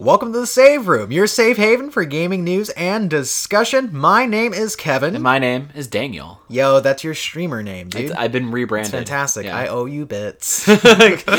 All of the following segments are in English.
Welcome to the Save Room, your safe haven for gaming news and discussion. My name is Kevin. And my name is Daniel. Yo, that's your streamer name, dude. I've been rebranded. Fantastic. Yeah. I owe you bits.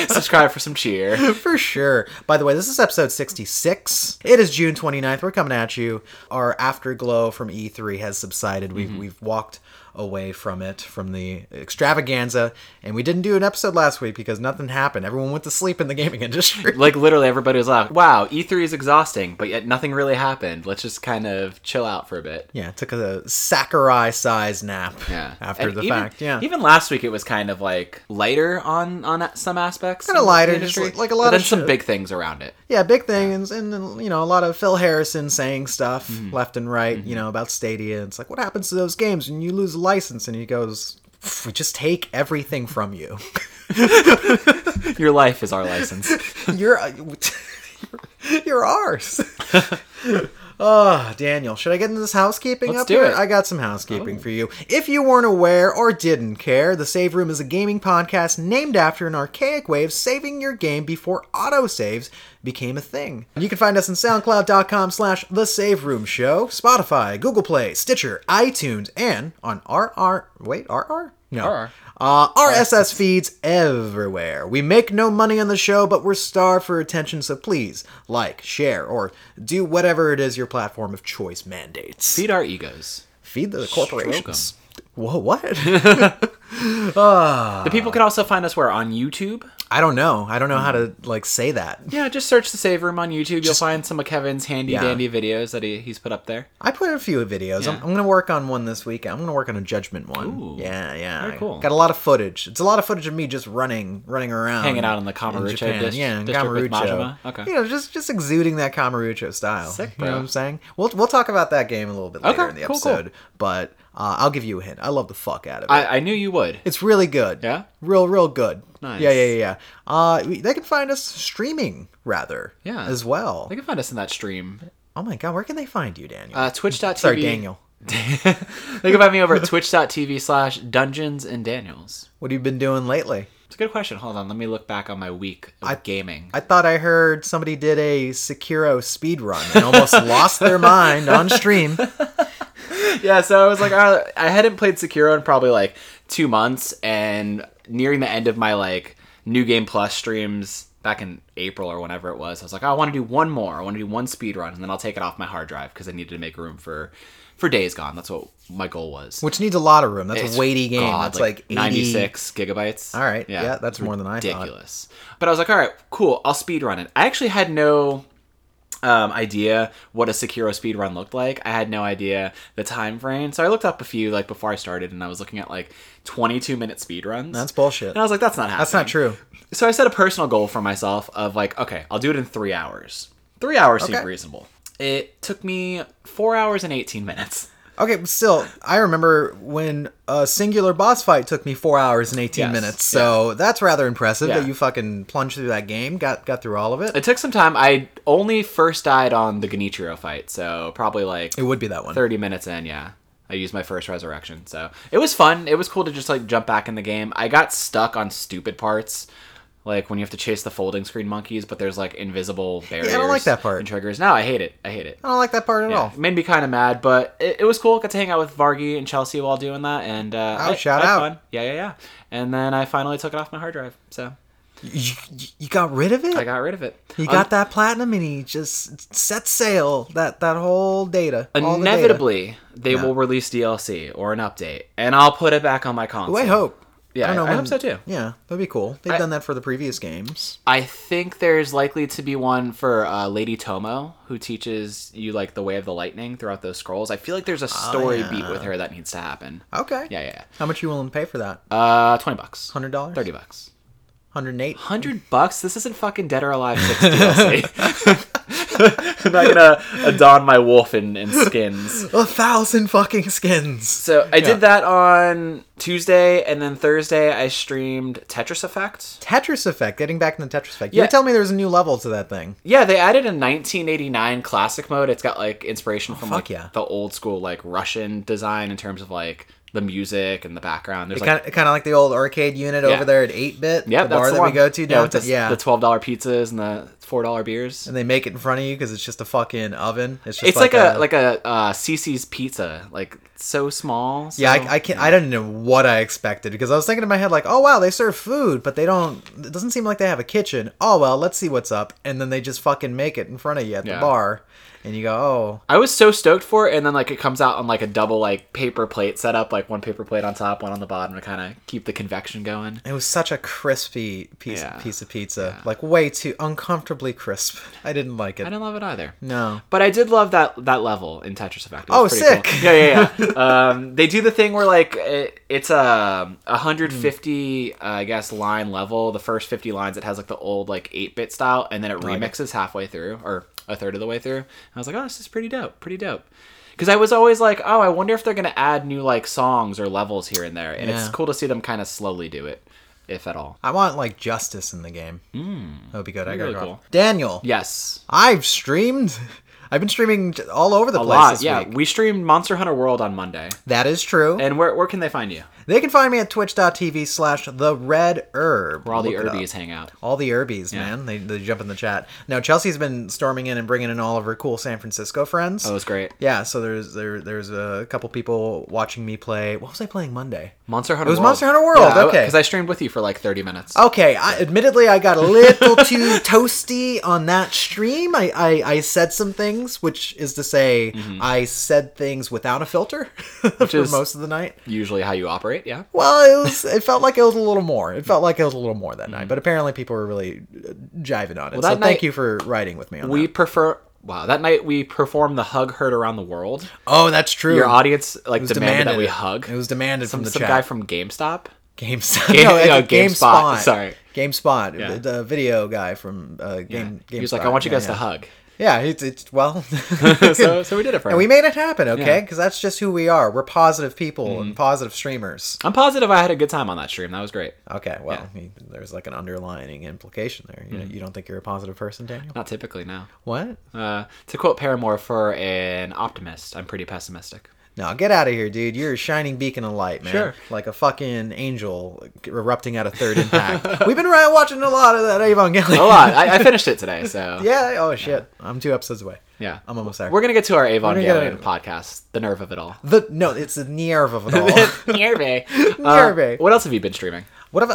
Subscribe for some cheer. For sure. By the way, this is episode 66. It is June 29th. We're coming at you. Our afterglow from E3 has subsided. We've, mm-hmm. we've walked away from it, from the extravaganza, and we didn't do an episode last week because nothing happened. Everyone went to sleep in the gaming industry. Like literally everybody was like, "Wow, E3 is exhausting, but yet nothing really happened. Let's just kind of chill out for a bit." yeah, took a Sakurai size nap Yeah. after And the even- fact. Yeah. Even last week it was kind of like lighter on on some aspects. Kinda lighter, industry, like a lot but then of some big things around it. Yeah, big things, and, then you know a lot of Phil Harrison saying stuff Mm-hmm. left and right. You know about Stadia. It's like, what happens to those games when you lose a license? And he goes, "We just take everything from you. Your life is our license. you're uh, you're ours." Oh, Daniel, should I get into this housekeeping Let's up do here? it. Oh. I got some housekeeping oh. for you. If you weren't aware or didn't care, The Save Room is a gaming podcast named after an archaic way of saving your game before autosaves became a thing. You can find us on soundcloud.com slash The Save Room Show, Spotify, Google Play, Stitcher, iTunes, and on RR... Wait, RR? No. RR. Uh, RSS feeds everywhere. We make no money on the show, but we're starved for attention, so please like, share, or do whatever it is your platform of choice mandates. Feed our egos. Feed the corporations. Whoa, what? Ah. The people can also find us where on YouTube. I don't know. I don't know how to like say that. Yeah, just search the Save Room on YouTube. You'll find some of Kevin's handy Yeah. dandy videos that he, he's put up there. I put a few videos. I'm, I'm gonna work on one this week. I'm gonna work on a judgment one. Ooh. yeah, yeah. Very cool. Got a lot of footage. It's a lot of footage of me just running, running around, Hanging out in the Kamurocho Japan. dis- yeah, in district with Kamurocho. Majima? Okay. You know, just just exuding that Kamurocho style. Sick, You know what I'm saying? We'll we'll talk about that game a little bit later Okay, in the cool, cool. episode, but uh, I'll give you a hint. I love the fuck out of it. I, I knew you would. It's really good. Yeah? Real, real good. Nice. Yeah, yeah, yeah, yeah. Uh, we- they can find us streaming, rather. Yeah. As well. They can find us in that stream. oh my god, where can they find you, Daniel? Uh, Twitch.tv. Sorry, Daniel. they can find me over at twitch.tv slash dungeons and daniels. What have you been doing lately? It's a good question. Hold on. Let me look back on my week of gaming. I thought I heard somebody did a Sekiro speed run and almost lost their mind on stream. yeah, so I was like, uh, I hadn't played Sekiro in probably like two months, and nearing the end of my like New Game Plus streams back in April or whenever it was, I was like, I want to do one more. I want to do one speed run, and then I'll take it off my hard drive because I needed to make room for for Days Gone. That's what my goal was. Which needs a lot of room. That's It's- a weighty game. God, that's like, 80... 96 gigabytes. All right, yeah, yeah that's more than I thought. ridiculous. But I was like, all right, cool. I'll speed run it. I actually had no um, idea what a Sekiro speed run looked like. I had no idea the time frame. So I looked up a few like before I started, and I was looking at like 22 minute speed runs. That's bullshit. and I was like, that's not happening. That's not true. So I set a personal goal for myself of like, okay, I'll do it in three hours. Three hours Okay. seemed reasonable. It took me four hours and 18 minutes. Okay, but still, I remember when a singular boss fight took me four hours and 18 Yes, minutes. So that's rather impressive Yeah. that you fucking plunged through that game, got got through all of it. It took some time. I only first died on the Genichiro fight, so probably like It would be that one. 30 minutes in, yeah. I used my first resurrection. So it was fun. It was cool to just like jump back in the game. I got stuck on stupid parts. Like when you have to chase the folding screen monkeys, but there's like invisible barriers. Yeah, I don't like that part. And triggers. No, I hate it. I hate it. I don't like that part at Yeah, all. it made me kind of mad, but it, it was cool. Got to hang out with Vargy and Chelsea while doing that, and uh, Oh, I- shout I out. Fun. Yeah, yeah, yeah. And then I finally took it off my hard drive, so You, you got rid of it? I got rid of it. He Um, got that platinum and he just set sail that that whole data. all the data. Inevitably, they Yeah. will release DLC or an update, and I'll put it back on my console. Ooh, I hope. Yeah, I, don't know I when- hope so too. Yeah, that'd be cool. They've I- done that for the previous games. I think there's likely to be one for uh, Lady Tomoe, who teaches you like the way of the lightning throughout those scrolls. I feel like there's a story Oh, yeah. beat with her that needs to happen. Okay. Yeah, yeah. How much you willing to pay for that? Uh, twenty bucks. Hundred dollars. Thirty bucks. Hundred eight. Hundred bucks? This isn't fucking Dead or Alive Six DLC. I'm not gonna uh, adorn my wolf in, in skins. A thousand fucking skins. So I did that on Tuesday, and then Thursday I streamed Tetris Effect. Tetris Effect. Getting back into Tetris Effect. You Yeah. telling me there's a new level to that thing. Yeah, they added a 1989 classic mode. It's got like inspiration oh, from fuck like yeah. the old school like Russian design in terms of like the music and the background. There's like Kind of, kind of like the old arcade unit Yeah. over there at 8 Bit. yeah, the that's bar the that we go to yeah, yeah. the twelve dollar pizzas and the four dollar beers. and they make it in front of you because it's just a fucking oven. It's just It's like, a, like a uh, Cicis pizza, like so small. Yeah, I, I can't. I didn't know what I expected because I was thinking in my head like, oh wow, they serve food, but they don't. It doesn't seem like they have a kitchen. Oh well, let's see what's up, and then they just fucking make it in front of you at the bar, and you go, oh, I was so stoked for it, and then like it comes out on like a double like paper plate setup, like one paper plate on top, one on the bottom to kind of keep the convection going. it was such a crispy piece Yeah. piece of pizza, like way too uncomfortably crisp. I didn't like it. I didn't love it either. no. But I did love that that level in Tetris Effect. Oh, sick. Cool. Yeah, yeah, yeah. um, they do the thing where like it, it's a 150, uh, I guess, line level. The first 50 lines, it has like the old like 8-bit style, and then it. remixes halfway through or a third of the way through. I was like, oh, this is pretty dope, pretty dope. Because I was always like, oh, I wonder if they're gonna add new like songs or levels here and there, and it's cool to see them kind of slowly do it, if at all. I want like justice in the game. Mm. That would be good. I gotta go. cool. Daniel, Yes, I've streamed. I've been streaming all over the a place lot. Yeah, week. we streamed Monster Hunter World on Monday, That is true. and where where can they find you? They can find me at twitch.tv slash the red herb. Where all the Look it up. Urbies hang out. All the Urbies, Yeah. man. They, they jump in the chat. Now, Chelsea's been storming in and bringing in all of her cool San Francisco friends. Oh, it was great. yeah, so there's there there's a couple people watching me play. What was I playing Monday? Monster Hunter. It was World. Monster Hunter World, okay. Because I streamed with you for like thirty minutes. Okay, I, admittedly, I got a little too toasty on that stream. I, I, I said some things, which is to say, I said things without a filter for Mm-hmm. most of the night. Usually, how you operate, yeah. Well, it was. It felt like it was a little more. It felt like it was a little more that night. But apparently, people were really uh, jiving on it. so that thank you for riding with me on We that. prefer. Wow, that night we performed the hug heard around the world. Oh, that's true. Your audience like was demanded, that we hug. It was demanded some from the some chat. guy from GameStop. GameStop. Game- no, no, GameSpot, sorry. GameSpot. Yeah. The video guy from uh, Game. He was GameSpot. like, "I want you Yeah, guys yeah. to hug." Yeah, it's, it's well. so, so we did it for And him. we made it happen, okay? Yeah. Because that's just who we are. We're positive people Mm-hmm. and positive streamers. I'm positive I had a good time on that stream. That was great. Okay, well, he- there's like an underlining implication there. You, Mm-hmm. you don't think you're a positive person, Daniel? Not typically, no. What? Uh, to quote Paramore, for an optimist, I'm pretty pessimistic. No, get out of here, dude. You're a shining beacon of light, man. Sure. Like a fucking angel erupting at a third impact. We've been watching a lot of that Evangelion. A lot. I, I finished it today, so yeah, oh shit. I'm two episodes away. yeah. I'm almost there. We're gonna get to our Evangelion podcast, the nerve of it all. The no, it's the nerve of it all. Nerve. Nerve. what else have you been streaming? What if uh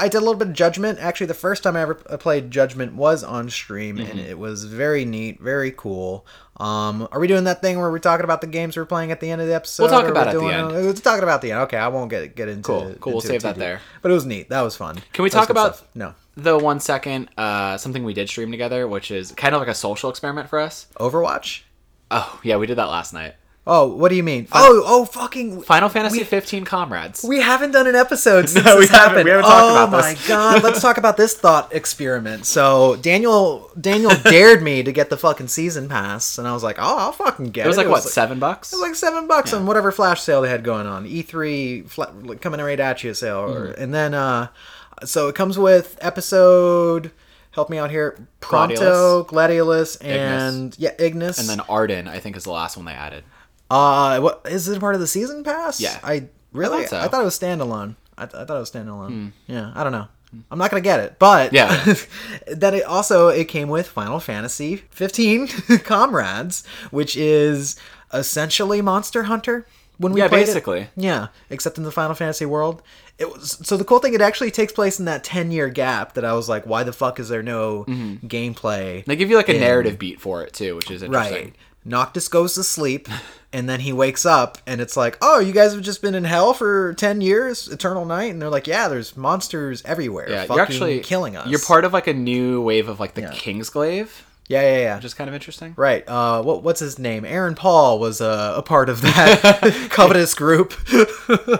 I did a little bit of Judgment. Actually, the first time I ever uh, played Judgment was on stream, and Mm-hmm. it was very neat, very cool. Um, are we doing that thing where we're talking about the games we're playing at the end of the episode? We'll talk about it at the end. Let's talk about the end. Okay, I won't get get into Cool, cool, we'll save that there. But it was neat. That was fun. Can we That talk about- stuff. no The one second, uh, something we did stream together, which is kind of like a social experiment for us. Overwatch? Oh yeah, we did that last night. Oh, what do you mean? Oh, oh, fucking. Final Fantasy 15 comrades. We haven't done an episode since No, we this haven't. happened. We haven't oh talked about my god! Let's talk about this thought experiment. So Daniel, Daniel dared me to get the fucking season pass, and I was like, "Oh, I'll fucking get it." it was like what seven bucks? It was like seven bucks on whatever flash sale they had going on. E3 fla- like, coming right at you sale, or, Mm-hmm. and then uh, so it comes with episode. Help me out here. Prompto, Gladiolus, and yeah, Ignis. and then Ardyn, I think, is the last one they added. Uh, what is it part of the season pass? Yeah. I really, I thought thought, it was standalone. I, th- I thought it was standalone. Yeah, I don't know. I'm not gonna get it, but Yeah. that it also it came with Final Fantasy 15 Comrades, which is essentially Monster Hunter. When we Yeah, played it. basically. yeah, except in the Final Fantasy world. It was so the cool thing. It actually takes place in that 10 year gap that I was like, why the fuck is there no gameplay? They give you like a in- narrative beat for it too, which is interesting. Right. Noctis goes to sleep, and then he wakes up, and it's like, oh, you guys have just been in hell for 10 years, Eternal Night? And they're like, yeah, there's monsters everywhere Yeah, fucking you're actually killing us. You're part of like a new wave of like the Yeah. Kingsglaive, Yeah, yeah, yeah. which is kind of interesting. Right. Uh, what, what's his name? Aaron Paul was uh, a part of that covetous group.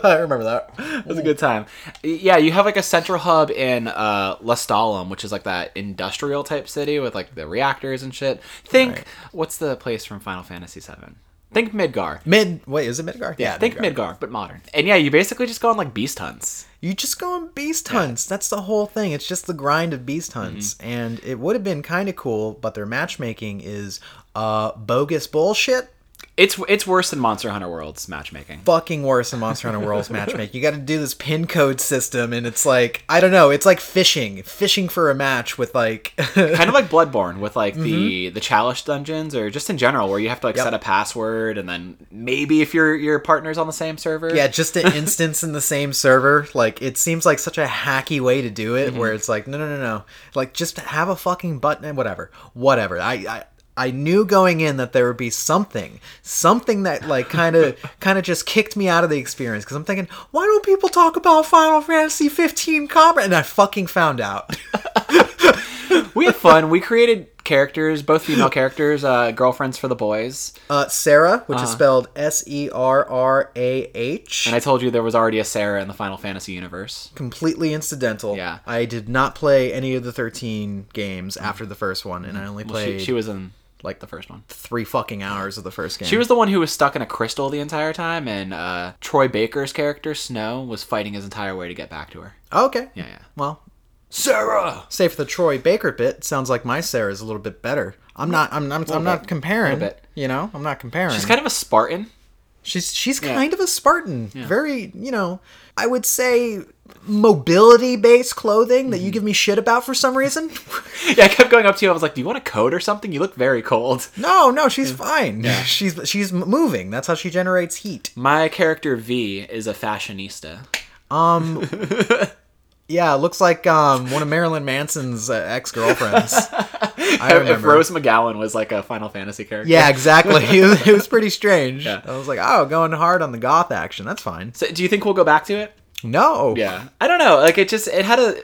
I remember that. It was a good time. Yeah, you have like a central hub in uh, Lestallum, which is like that industrial type city with like the reactors and shit. Think Right. what's the place from Final Fantasy VII? Think Midgar. Mid. Wait, is it Midgar? Yeah, think Midgar. but modern. And yeah, you basically just go on like beast hunts. You just go on beast hunts. That's the whole thing. It's just the grind of beast hunts. And it would have been kind of cool, but their matchmaking is uh, bogus bullshit. It's it's worse than Monster Hunter World's matchmaking. fucking worse than Monster Hunter World's matchmaking. You got to do this pin code system, and it's like I don't know. It's like fishing, fishing for a match with like. kind of like Bloodborne with like the the chalice dungeons or just in general where you have to like Mm-hmm. Yep. set a password and then maybe if your your partner's on the same server. yeah, just an instance in the same server. Like it seems like such a hacky way to do Mm-hmm. it, where it's like no, no, no, no. Like just have a fucking button, and whatever, whatever. I. I I knew going in that there would be something, something that like kind of, kind of just kicked me out of the experience because I'm thinking, why don't people talk about Final Fantasy 15 combat? And I fucking found out. we had fun. We created characters, both female characters, uh, girlfriends for the boys. Uh, Sarah, which is spelled S E R R A H. And I told you there was already a Sarah in the Final Fantasy universe. completely incidental. Yeah. I did not play any of the 13 games after the first one, and I only Well, played she, she was in like the first one. three fucking hours of the first game. She was the one who was stuck in a crystal the entire time, and uh, Troy Baker's character Snow was fighting his entire way to get back to her. Oh, okay. Yeah, yeah. Well, Sarah. say for the Troy Baker bit, sounds like my Sarah's a little bit better. I'm not. I'm. I'm, I'm not comparing. Little bit. You know, I'm not comparing. She's kind of a Spartan. She's she's kind of a Spartan. Very, you know, I would say mobility based clothing Mm-hmm. that you give me shit about for some reason. Yeah, I kept going up to you. I was like, "Do you want a coat or something? You look very cold." no, no, she's fine. She's she's moving. That's how she generates heat. My character V is a fashionista. Um, yeah, it looks like um one of Marilyn Manson's uh, ex girlfriends. I remember. If. Rose McGowan was like a Final Fantasy character. yeah, exactly. It was, it was pretty strange. Yeah. I was like, oh, going hard on the goth action. That's fine. So, do you think we'll go back to it? No. Yeah. I don't know. Like it just it had a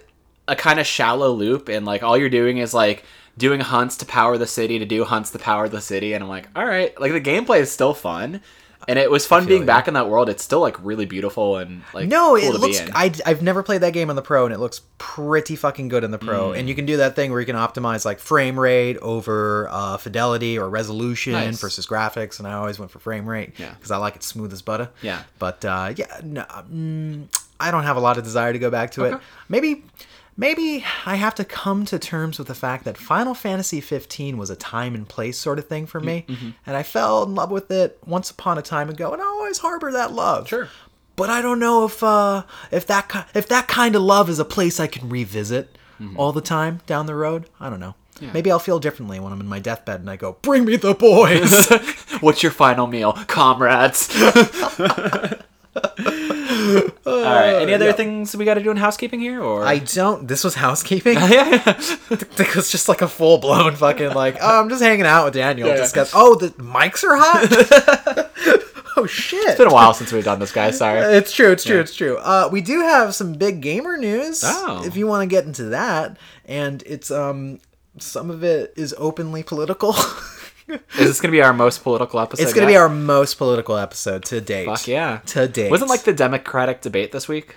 a kind of shallow loop and like all you're doing is like doing hunts to power the city to do hunts to power the city and I'm like, "All right, like the gameplay is still fun." And it was fun being you. back in that world. It's still like really beautiful and like No, cool it looks. I, I've never played that game on the pro, and it looks pretty fucking good in the Mm. pro. And you can do that thing where you can optimize like frame rate over uh, fidelity or resolution Nice. versus graphics. And I always went for frame rate Yeah. because I like it smooth as butter. Yeah. But uh, yeah, no, mm, I don't have a lot of desire to go back to it. Maybe. Maybe I have to come to terms with the fact that Final Fantasy 15 was a time and place sort of thing for me, Mm-hmm. and I fell in love with it once upon a time ago, and I always harbor that love Sure. but I don't know if uh if that if that kind of love is a place I can revisit all the time down the road. I don't know. Maybe I'll feel differently when I'm in my deathbed and I go, "Bring me the boys." What's your final meal, comrades? All right. Any other yeah. things we got to do in housekeeping here, or I don't. This was housekeeping. yeah, it was just like a full blown fucking like, oh, I'm just hanging out with Daniel. Yeah, yeah. Discuss. Oh, the mics are hot. oh shit. it's been a while since we've done this, guys. Sorry. It's true. It's true. It's true. Uh, we do have some big gamer news. Oh. If you want to get into that, and it's um, some of it is openly political. Is this gonna be our most political episode? it's going to yet? be our most political episode to date. Fuck yeah. To date. Wasn't like the Democratic debate this week?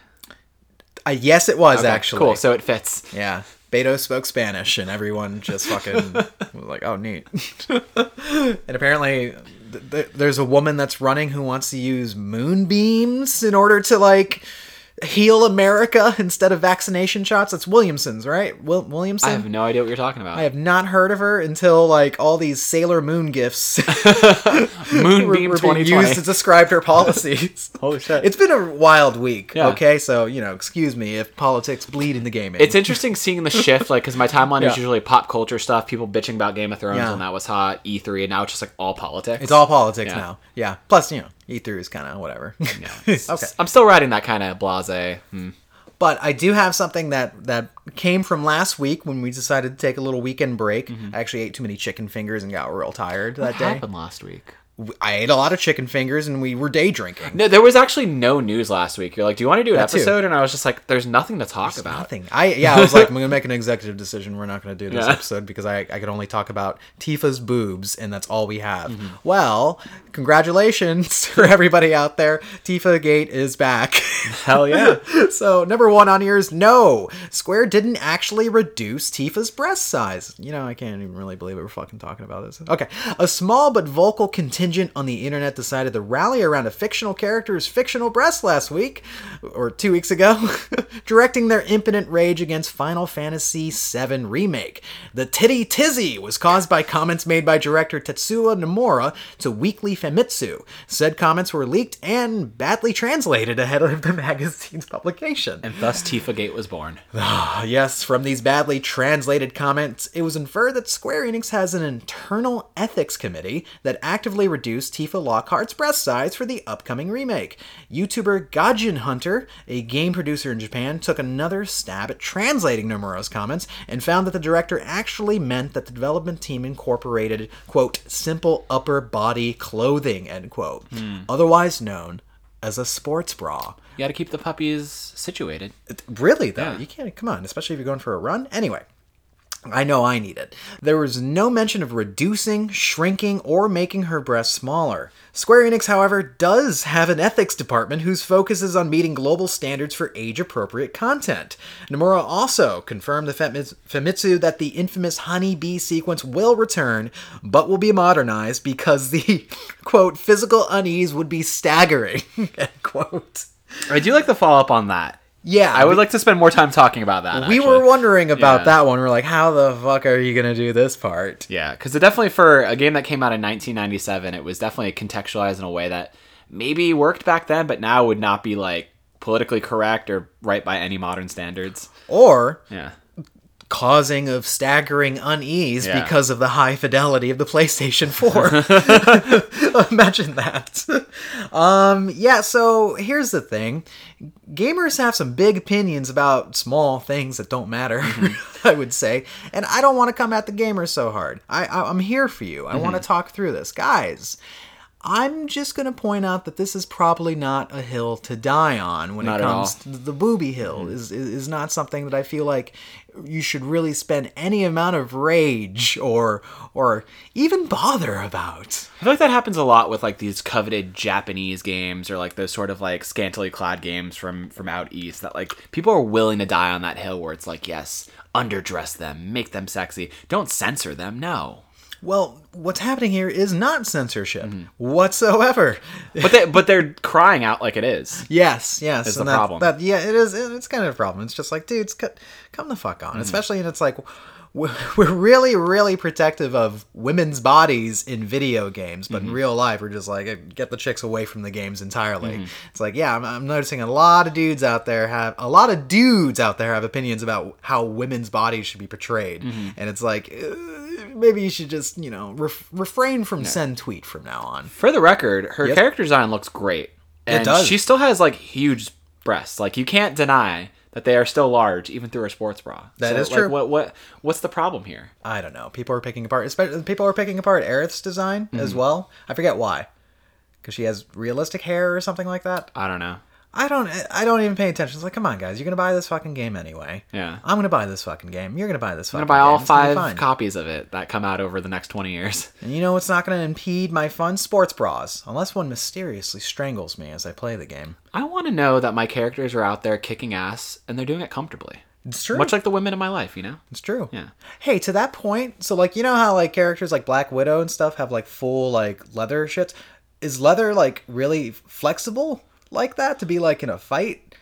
Uh, yes, it was Okay, actually. cool. So it fits. Yeah. Beto spoke Spanish, and everyone just fucking was like, "Oh, neat." and apparently, th- th- there's a woman that's running who wants to use moonbeams in order to like heal America instead of vaccination shots. That's Williamson's, right? Wil- Williamson. I have no idea what you're talking about. I have not heard of her until like all these Sailor Moon gifts Moonbeam were, were being 2020. used to describe her policies. Holy shit. It's been a wild week. Yeah. Okay, so you know, excuse me if politics bleed in the gaming. It's interesting seeing the shift, like, because my timeline is usually pop culture stuff, people bitching about Game of Thrones Yeah. when that was hot, E3, and now it's just like all politics. It's all politics Yeah. now. Yeah. Plus, you know, E3 is kind of whatever. Yeah. Okay. I'm still riding that kind of blase. Hmm. But I do have something that that came from last week when we decided to take a little weekend break. I actually ate too many chicken fingers and got real tired that Mm-hmm. What day. happened last week? I ate a lot of chicken fingers and we were day drinking. No, there was actually no news last week. You're like, do you want to do an That too. episode? And I was just like, there's nothing to talk about. Nothing. I yeah, I was like, I'm gonna make an executive decision. We're not gonna do this Yeah. episode because I, I could only talk about Tifa's boobs and that's all we have. Mm-hmm. Well, congratulations for everybody out there. Tifa Gate is back. Hell yeah. so number one on here is no. Square didn't actually reduce Tifa's breast size. You know, I can't even really believe we're fucking talking about this. Okay, a small but vocal contingent on the internet decided to rally around a fictional character's fictional breast last week, or two weeks ago, directing their impotent rage against Final Fantasy VII Remake. The titty tizzy was caused by comments made by director Tetsuya Nomura to Weekly Famitsu. Said comments were leaked and badly translated ahead of the magazine's publication. And thus Tifa Gate was born. Ah, yes, from these badly translated comments, it was inferred that Square Enix has an internal ethics committee that actively reduced Tifa Lockhart's breast size for the upcoming remake. YouTuber Gaijin Hunter, a game producer in Japan, took another stab at translating Nomura's comments and found that the director actually meant that the development team incorporated, quote, simple upper body clothing, end quote, otherwise known as a sports bra. You got to keep the puppies situated. Really though, Yeah. you can't come on, especially if you're going for a run. Anyway, I know I need it. There was no mention of reducing, shrinking, or making her breasts smaller. Square Enix, however, does have an ethics department whose focus is on meeting global standards for age appropriate content. Nomura also confirmed to Famitsu that the infamous Honey Bee sequence will return, but will be modernized because the, quote, physical unease would be staggering, end quote. I do like the follow up on that. Yeah, I would like to spend more time talking about that. we actually. were wondering about Yeah. that one. We're like, how the fuck are you gonna do this part? Yeah, because it definitely for a game that came out in 1997, it was definitely contextualized in a way that maybe worked back then, but now would not be like politically correct or right by any modern standards. Or Yeah. Causing of staggering unease Yeah. because of the high fidelity of the PlayStation 4. Imagine that. Um, yeah, so here's the thing. Gamers have some big opinions about small things that don't matter, mm-hmm. I would say. And I don't want to come at the gamers so hard. I, I I'm here for you. I want to mm-hmm. talk through this. Guys, I'm just going to point out that this is probably not a hill to die on when Not it comes to the booby hill mm-hmm. is, is is not something that I feel like you should really spend any amount of rage or or even bother about. I feel like that happens a lot with like these coveted Japanese games or like those sort of like scantily clad games from from out east that like people are willing to die on that hill where it's like yes, underdress them, make them sexy, don't censor them. No. Well, what's happening here is not censorship Mm-hmm. whatsoever. But they but they're crying out like it is. Yes, yes. Is and the that- problem. That, yeah, it is. It's kind of a problem. It's just like, dudes, come the fuck Mm-hmm. on. Especially, and it's like, we're really, really protective of women's bodies in video games, but Mm-hmm. in real life, we're just like, get the chicks away from the games entirely. Mm-hmm. It's like, yeah, I'm, I'm noticing a lot of dudes out there have a lot of dudes out there have opinions about how women's bodies should be portrayed, Mm-hmm. and it's like. Uh, Maybe you should just, you know, ref- refrain from send tweet from now on. For the record, her Yes. character design looks great. And does. she still has like huge breasts. Like you can't deny that they are still large even through her sports bra. That is is true. What what what's the problem here? I don't know. People are picking apart. Especially people are picking apart Aerith's design Mm-hmm. as well. I forget why. Because she has realistic hair or something like that. I don't know. I don't. I don't even pay attention. It's like, come on, guys, you're gonna buy this fucking game anyway. Yeah. I'm gonna buy this fucking game. You're gonna buy this. Fucking game. I'm gonna buy all game. Five copies of it that come out over the next twenty years. And you know what's not gonna impede my fun sports bras, unless one mysteriously strangles me as I play the game. I want to know that my characters are out there kicking ass and they're doing it comfortably. It's true. Much like the women in my life, you know? It's true. Yeah. Hey, to that point, so like you know how like characters like Black Widow and stuff have like full like leather shits. Is leather like really flexible like that to be like in a fight?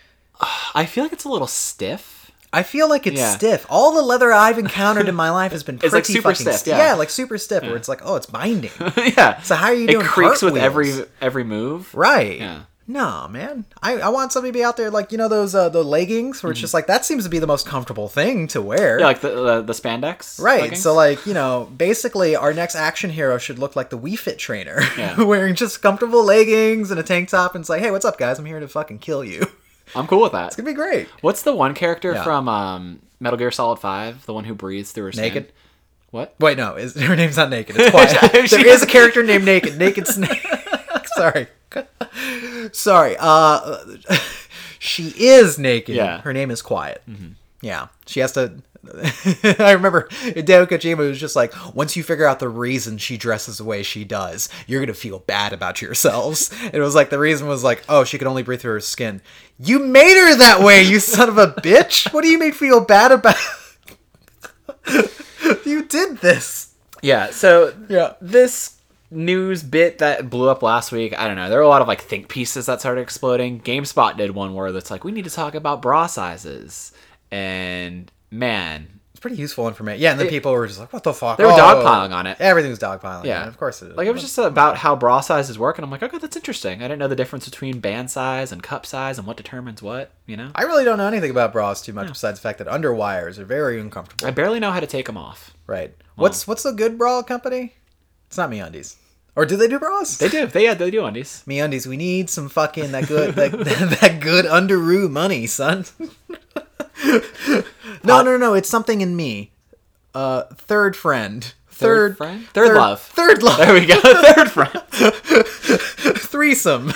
I feel like it's a little stiff. I feel like it's Yeah. stiff. All the leather I've encountered in my life has been pretty like super fucking stiff, sti- yeah. like super stiff. Where it's like, oh, it's binding. yeah. So how are you doing? It creaks with every every move. right? Yeah. No, man. I, I want somebody to be out there like you know those uh, the leggings where it's just like that seems to be the most comfortable thing to wear. Mm-hmm. Yeah, like the the, the spandex. Right. leggings. So like, you know, basically our next action hero should look like the Wii Fit trainer. Yeah. wearing just comfortable leggings and a tank top and it's like, hey, what's up guys? I'm here to fucking kill you. I'm cool with that. It's gonna be great. What's the one character Yeah. from um, Metal Gear Solid Five? The one who breathes through her skin? Naked? What? Wait, no, is, her name's not Naked. It's quiet. There is a character named Naked. Naked Snake. Sorry. Sorry. Uh, she is naked. Yeah. Her name is Quiet. Yeah. She has to I remember Hideo Kojima was just like, once you figure out the reason she dresses the way she does, you're gonna feel bad about yourselves. And it was like the reason was like, oh, she could only breathe through her skin. You made her that way, you son of a bitch. What do you make feel bad about? you did this. Yeah, so Yeah. this news bit that blew up last week, I don't know. There were a lot of like think pieces that started exploding. GameSpot did one where it's like we need to talk about bra sizes. And man, It's pretty useful information. Yeah, and then people were just like, what the fuck? they were Oh. dogpiling on it. Everything was dogpiling. Yeah. Yeah, of course it is. Like it was just about how bra sizes work, and I'm like, okay, that's interesting. I didn't know the difference between band size and cup size and what determines what. You know, I really don't know anything about bras too much besides the fact that underwires are very uncomfortable. I barely know how to take them off. Right. What's what's the good bra company? It's not me MeUndies. Or do they do bras? They do. They yeah, they do undies. Me undies. We need some fucking that good that, that good underoo money, son. no, no, no. no. It's something in me. Uh, third friend. Third Third, friend? Third love. Third love. There we go. Third friend. Threesome.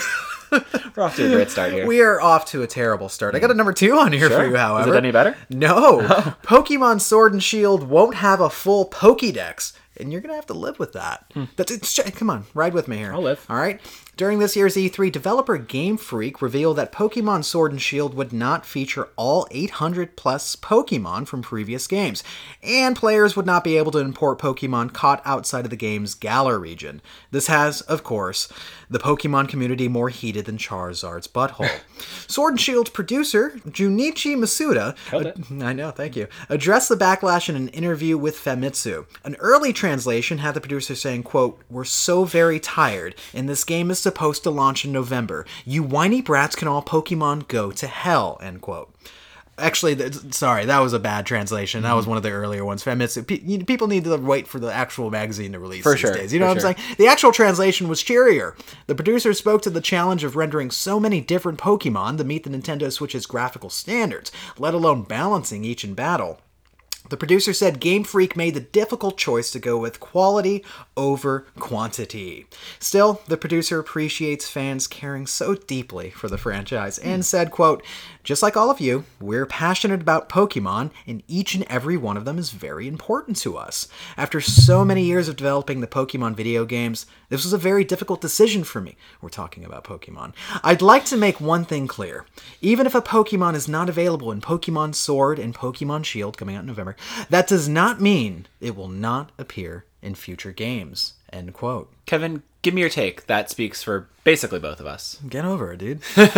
We're off to a great start here. we are off to a terrible start. I got a number two on here Sure. for you, however. Is it any better? No. Pokemon Sword and Shield won't have a full Pokédex, and you're gonna have to live with that. That's it's, come on, ride with me here. Hmm. I'll live. All right. During this year's E3, developer Game Freak revealed that Pokemon Sword and Shield would not feature all 800 plus Pokemon from previous games, and players would not be able to import Pokemon caught outside of the game's Galar region. This has, of course, the Pokemon community more heated than Charizard's butthole. Sword and Shield's producer, Junichi Masuda, it. I know, thank you. Addressed the backlash in an interview with Famitsu. An early translation had the producer saying, quote, We're so very tired, and this game is supposed to launch in November. You whiny brats can all Pokemon go to hell, end quote. Actually, th- sorry, that was a bad translation. That was mm-hmm. one of the earlier ones. Famitsu. You- people need to wait for the actual magazine to release For these sure, days. You know what sure. I'm saying? The actual translation was cheerier. The producer spoke to the challenge of rendering so many different Pokemon to meet the Nintendo Switch's graphical standards, let alone balancing each in battle. The producer said Game Freak made the difficult choice to go with quality over quantity. Still, the producer appreciates fans caring so deeply for the franchise and said, quote, just like all of you, we're passionate about Pokemon, and each and every one of them is very important to us. After so many years of developing the Pokemon video games, this was a very difficult decision for me. We're talking about Pokemon. I'd like to make one thing clear. Even if a Pokemon is not available in Pokemon Sword and Pokemon Shield coming out in November, that does not mean it will not appear in future games. End quote. Kevin, give me your take. That speaks for basically both of us. Get over it, dude. Get,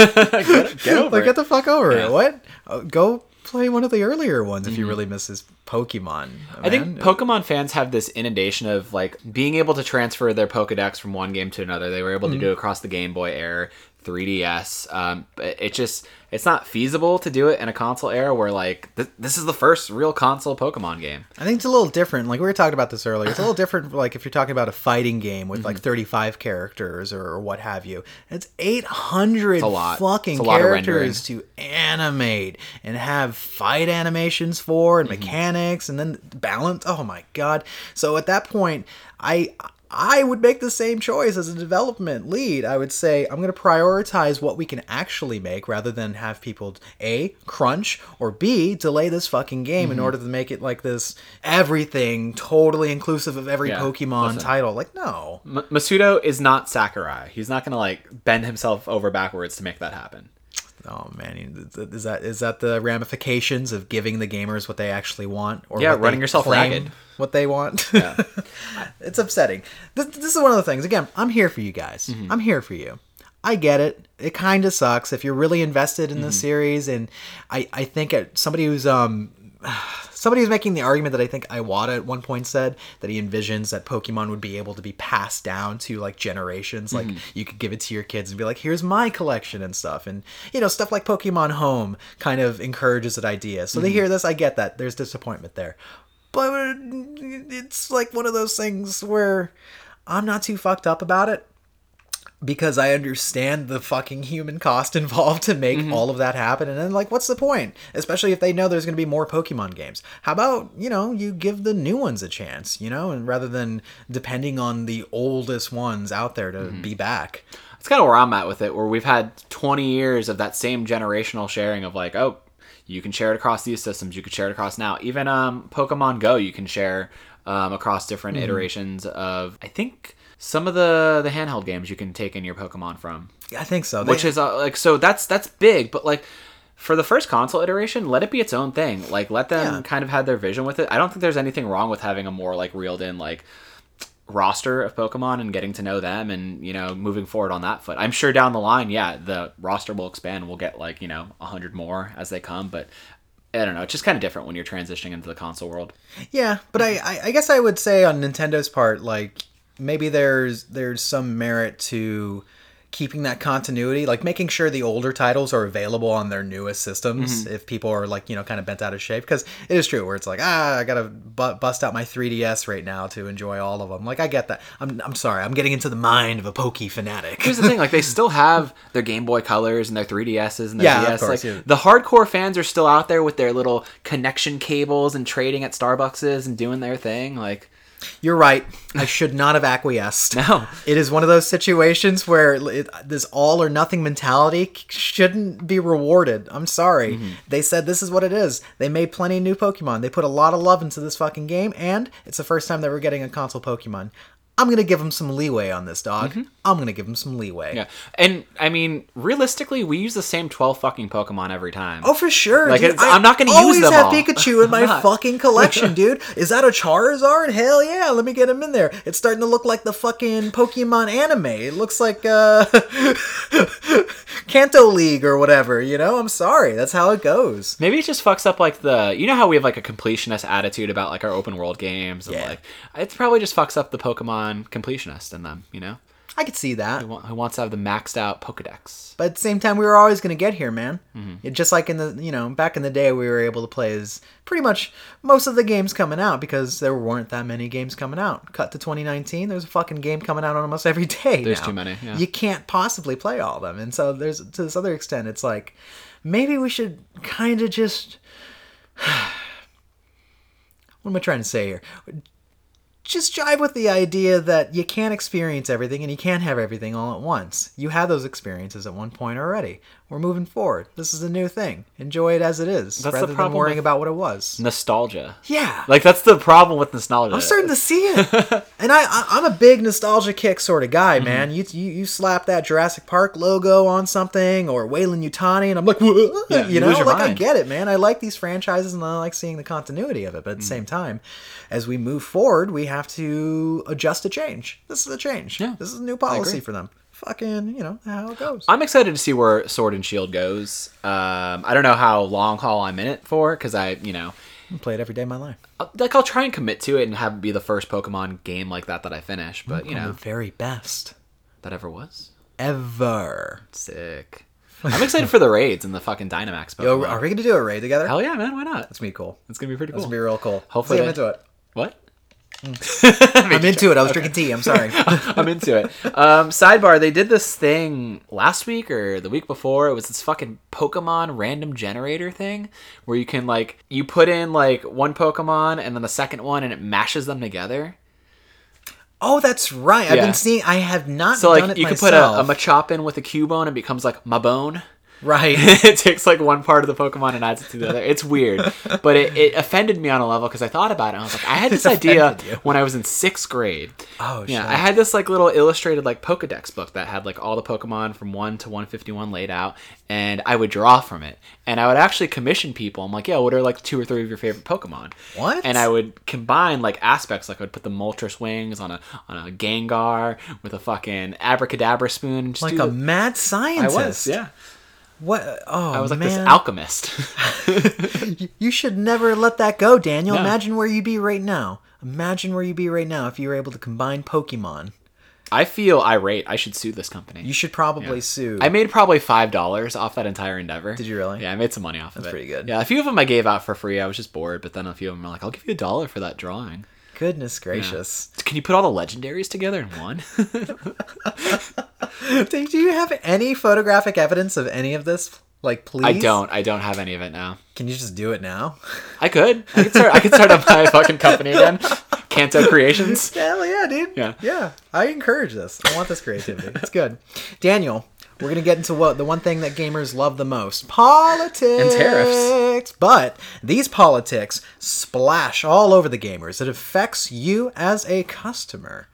get over like, it. get the fuck over Yeah. it. What? Uh, go play one of the earlier ones if you really miss his Pokemon. I think. Pokemon fans have this inundation of like being able to transfer their Pokedex from one game to another. They were able to do it across the Game Boy era, 3DS. Um, it just it's not feasible to do it in a console era where like th- this is the first real console Pokemon game. I think it's a little different. Like we were talking about this earlier. It's a little different. Like if you're talking about a fighting game with Mm-hmm. like 35 characters or, what have you, it's 800 a lot. fucking It's a characters to animate and have fight animations for Mm-hmm. and mechanics and then balance. Oh my god! So at that point, I. I would make the same choice as a development lead. I would say I'm going to prioritize what we can actually make rather than have people A, crunch, or B, delay this fucking game Mm-hmm. in order to make it like this everything totally inclusive of every Yeah, Pokemon listen. title. Like, no. M- Masudo is not Sakurai. He's not gonna like bend himself over backwards to make that happen. Oh man, is that is that the ramifications of giving the gamers what they actually want, or Yeah, running yourself ragged. What they want. Yeah. it's upsetting. This, this is one of the things. Again, I'm here for you guys. Mm-hmm. I'm here for you. I get it. It kind of sucks if you're really invested in the Mm-hmm. series, and I I think somebody who's um somebody was making the argument that I think Iwata at one point said that he envisions that Pokemon would be able to be passed down to like generations. Like Mm-hmm. you could give it to your kids and be like, "Here's my collection" and stuff. And you know, stuff like Pokemon Home kind of encourages that idea. So Mm-hmm. they hear this, I get that. There's disappointment there, but it's like one of those things where I'm not too fucked up about it because I understand the fucking human cost involved to make Mm-hmm. all of that happen. And then, like, what's the point? Especially if they know there's going to be more Pokemon games. How about, you know, you give the new ones a chance, you know, and rather than depending on the oldest ones out there to Mm-hmm. be back. It's kind of where I'm at with it, where we've had 20 years of that same generational sharing of like, oh, You can share it across these systems. You can share it across now. Even um, Pokemon Go, you can share um, across different iterations of. I think some of the the handheld games you can take in your Pokemon from, Yeah, I think so. which They- is uh, like so that's that's big. But like for the first console iteration, let it be its own thing. Like let them Yeah. kind of have their vision with it. I don't think there's anything wrong with having a more like reeled in like roster of Pokemon and getting to know them and you know moving forward on that foot. I'm sure down the line, yeah, the roster will expand. We'll get like you know a hundred more as they come, but I don't know. It's just kind of different when you're transitioning into the console world. Yeah, but I, I I guess I would say on Nintendo's part, like maybe there's there's some merit to keeping that continuity, like making sure the older titles are available on their newest systems if people are like you know kind of bent out of shape. Because it is true where it's like ah I gotta bu- bust out my 3ds right now to enjoy all of them. Like I get that. I'm I'm sorry. I'm getting into the mind of a pokey fanatic. Here's the thing: like they still have their Game Boy Colors and their 3DSs and their Yeah, DS. course, like yeah. the hardcore fans are still out there with their little connection cables and trading at Starbuckses and doing their thing. Like You're right. I should not have acquiesced. no, It is one of those situations where it, this all or nothing mentality shouldn't be rewarded. I'm sorry. Mm-hmm. They said this is what it is. They made plenty of new Pokemon. They put a lot of love into this fucking game, and it's the first time that we're getting a console Pokemon. I'm gonna give them some leeway on this dog. I'm gonna give them some leeway. Yeah, and I mean realistically, we use the same 12 fucking Pokemon every time. Oh, for sure. Like, dude. I'm not gonna use them. always have all. Pikachu in my fucking collection, dude. Is that a Charizard? Hell yeah, let me get him in there. It's starting to look like the fucking Pokemon anime. It looks like uh Kanto League or whatever, you know? I'm sorry. That's how it goes. Maybe it just fucks up like the you know how we have like a completionist attitude about like our open world games and Yeah. like it probably just fucks up the Pokemon completionist in them, you know? I could see that. Who, who wants to have the maxed out Pokedex? But at the same time, we were always going to get here, man. Mm-hmm. It, just like in the, you know, back in the day, we were able to play as pretty much most of the games coming out because there weren't that many games coming out. Cut to 2019, there's a fucking game coming out almost every day. There's now. too many, yeah. You can't possibly play all of them. And so there's, to this other extent, it's like maybe we should kind of just. what am I trying to say here? Just jive with the idea that you can't experience everything and you can't have everything all at once. You had those experiences at one point already. We're moving forward. This is a new thing. Enjoy it as it is, That's the rather than worrying about what it was. Nostalgia. Yeah, Like that's the problem with nostalgia. I'm starting to see it, and I, I I'm a big nostalgia kick sort of Mm-hmm. guy, man. You, you you slap that Jurassic Park logo on something or Weyland-Yutani, and I'm like, Yeah, you know, like I get it, man. I like these franchises and I like seeing the continuity of it, but at the Mm. same time, as we move forward, we have to adjust to change. This is a change. Yeah, this is a new policy for them. Fucking, you know how it goes. I'm excited to see where Sword and Shield goes. Um, I don't know how long haul I'm in it for because I, you know, I play it every day of my life. I'll- like I'll try and commit to it and have it be the first Pokemon game like that that I finish. But you the know, very best that ever was ever. sick. I'm excited for the raids and the fucking Dynamax Pokemon. Yo, are we gonna do a raid together? Hell yeah, man! Why not? That's gonna be cool. It's gonna be pretty cool. gonna be real cool. Hopefully I'm into it. What? I'm into it. I was drinking tea. I'm sorry. I'm into it. Um, sidebar: They did this thing last week or the week before. It was this fucking Pokemon random generator thing where you can like you put in like one Pokemon and then the second one and it mashes them together. oh, that's right. I've been seeing. I have not So done like it you can myself. put a, a Machop in with a Cubone and it becomes like Mabone. Right. it takes like one part of the Pokemon and adds it to the other. It's weird, but it, it offended me on a level because I thought about it. and I was like, I had this idea when I was in sixth grade. Oh, yeah. shit. I had this like little illustrated like Pokedex book that had like all the Pokemon from one to one fifty one laid out, and I would draw from it, and I would actually commission people. I'm like, yeah, what are like two or three of your favorite Pokemon? What? And I would combine like aspects, like I would put the Moltres wings on a on a Gengar with a fucking Abracadabra spoon. Like a mad I scientist. was, yeah. What? Oh, I was like man. this alchemist. You- should never let that go, Daniel. No. Imagine where you'd be right now. Imagine where you'd be right now if you were able to combine Pokemon. I feel irate. I should sue this company. You should probably Yeah. sue. I made probably five dollars off that entire endeavor. Did you really? Yeah, I made some money off of it. That's it. pretty good. Yeah, a few of them I gave out for free. I was just bored, but then a few of them are like, "I'll give you a dollar for that drawing." Goodness gracious. Can you put all the legendaries together in one? Do you have any photographic evidence of any of this? Like, please. I don't. I don't have any of it now. Can you just do it now? I could. I could start. I could start up my fucking company again. Kanto Creations. Hell yeah, dude. Yeah. Yeah. I encourage this. I want this creativity. It's good. Daniel, we're gonna get into what the one thing that gamers love the most: politics And tariffs. But these politics splash all over the gamers. It affects you as a customer.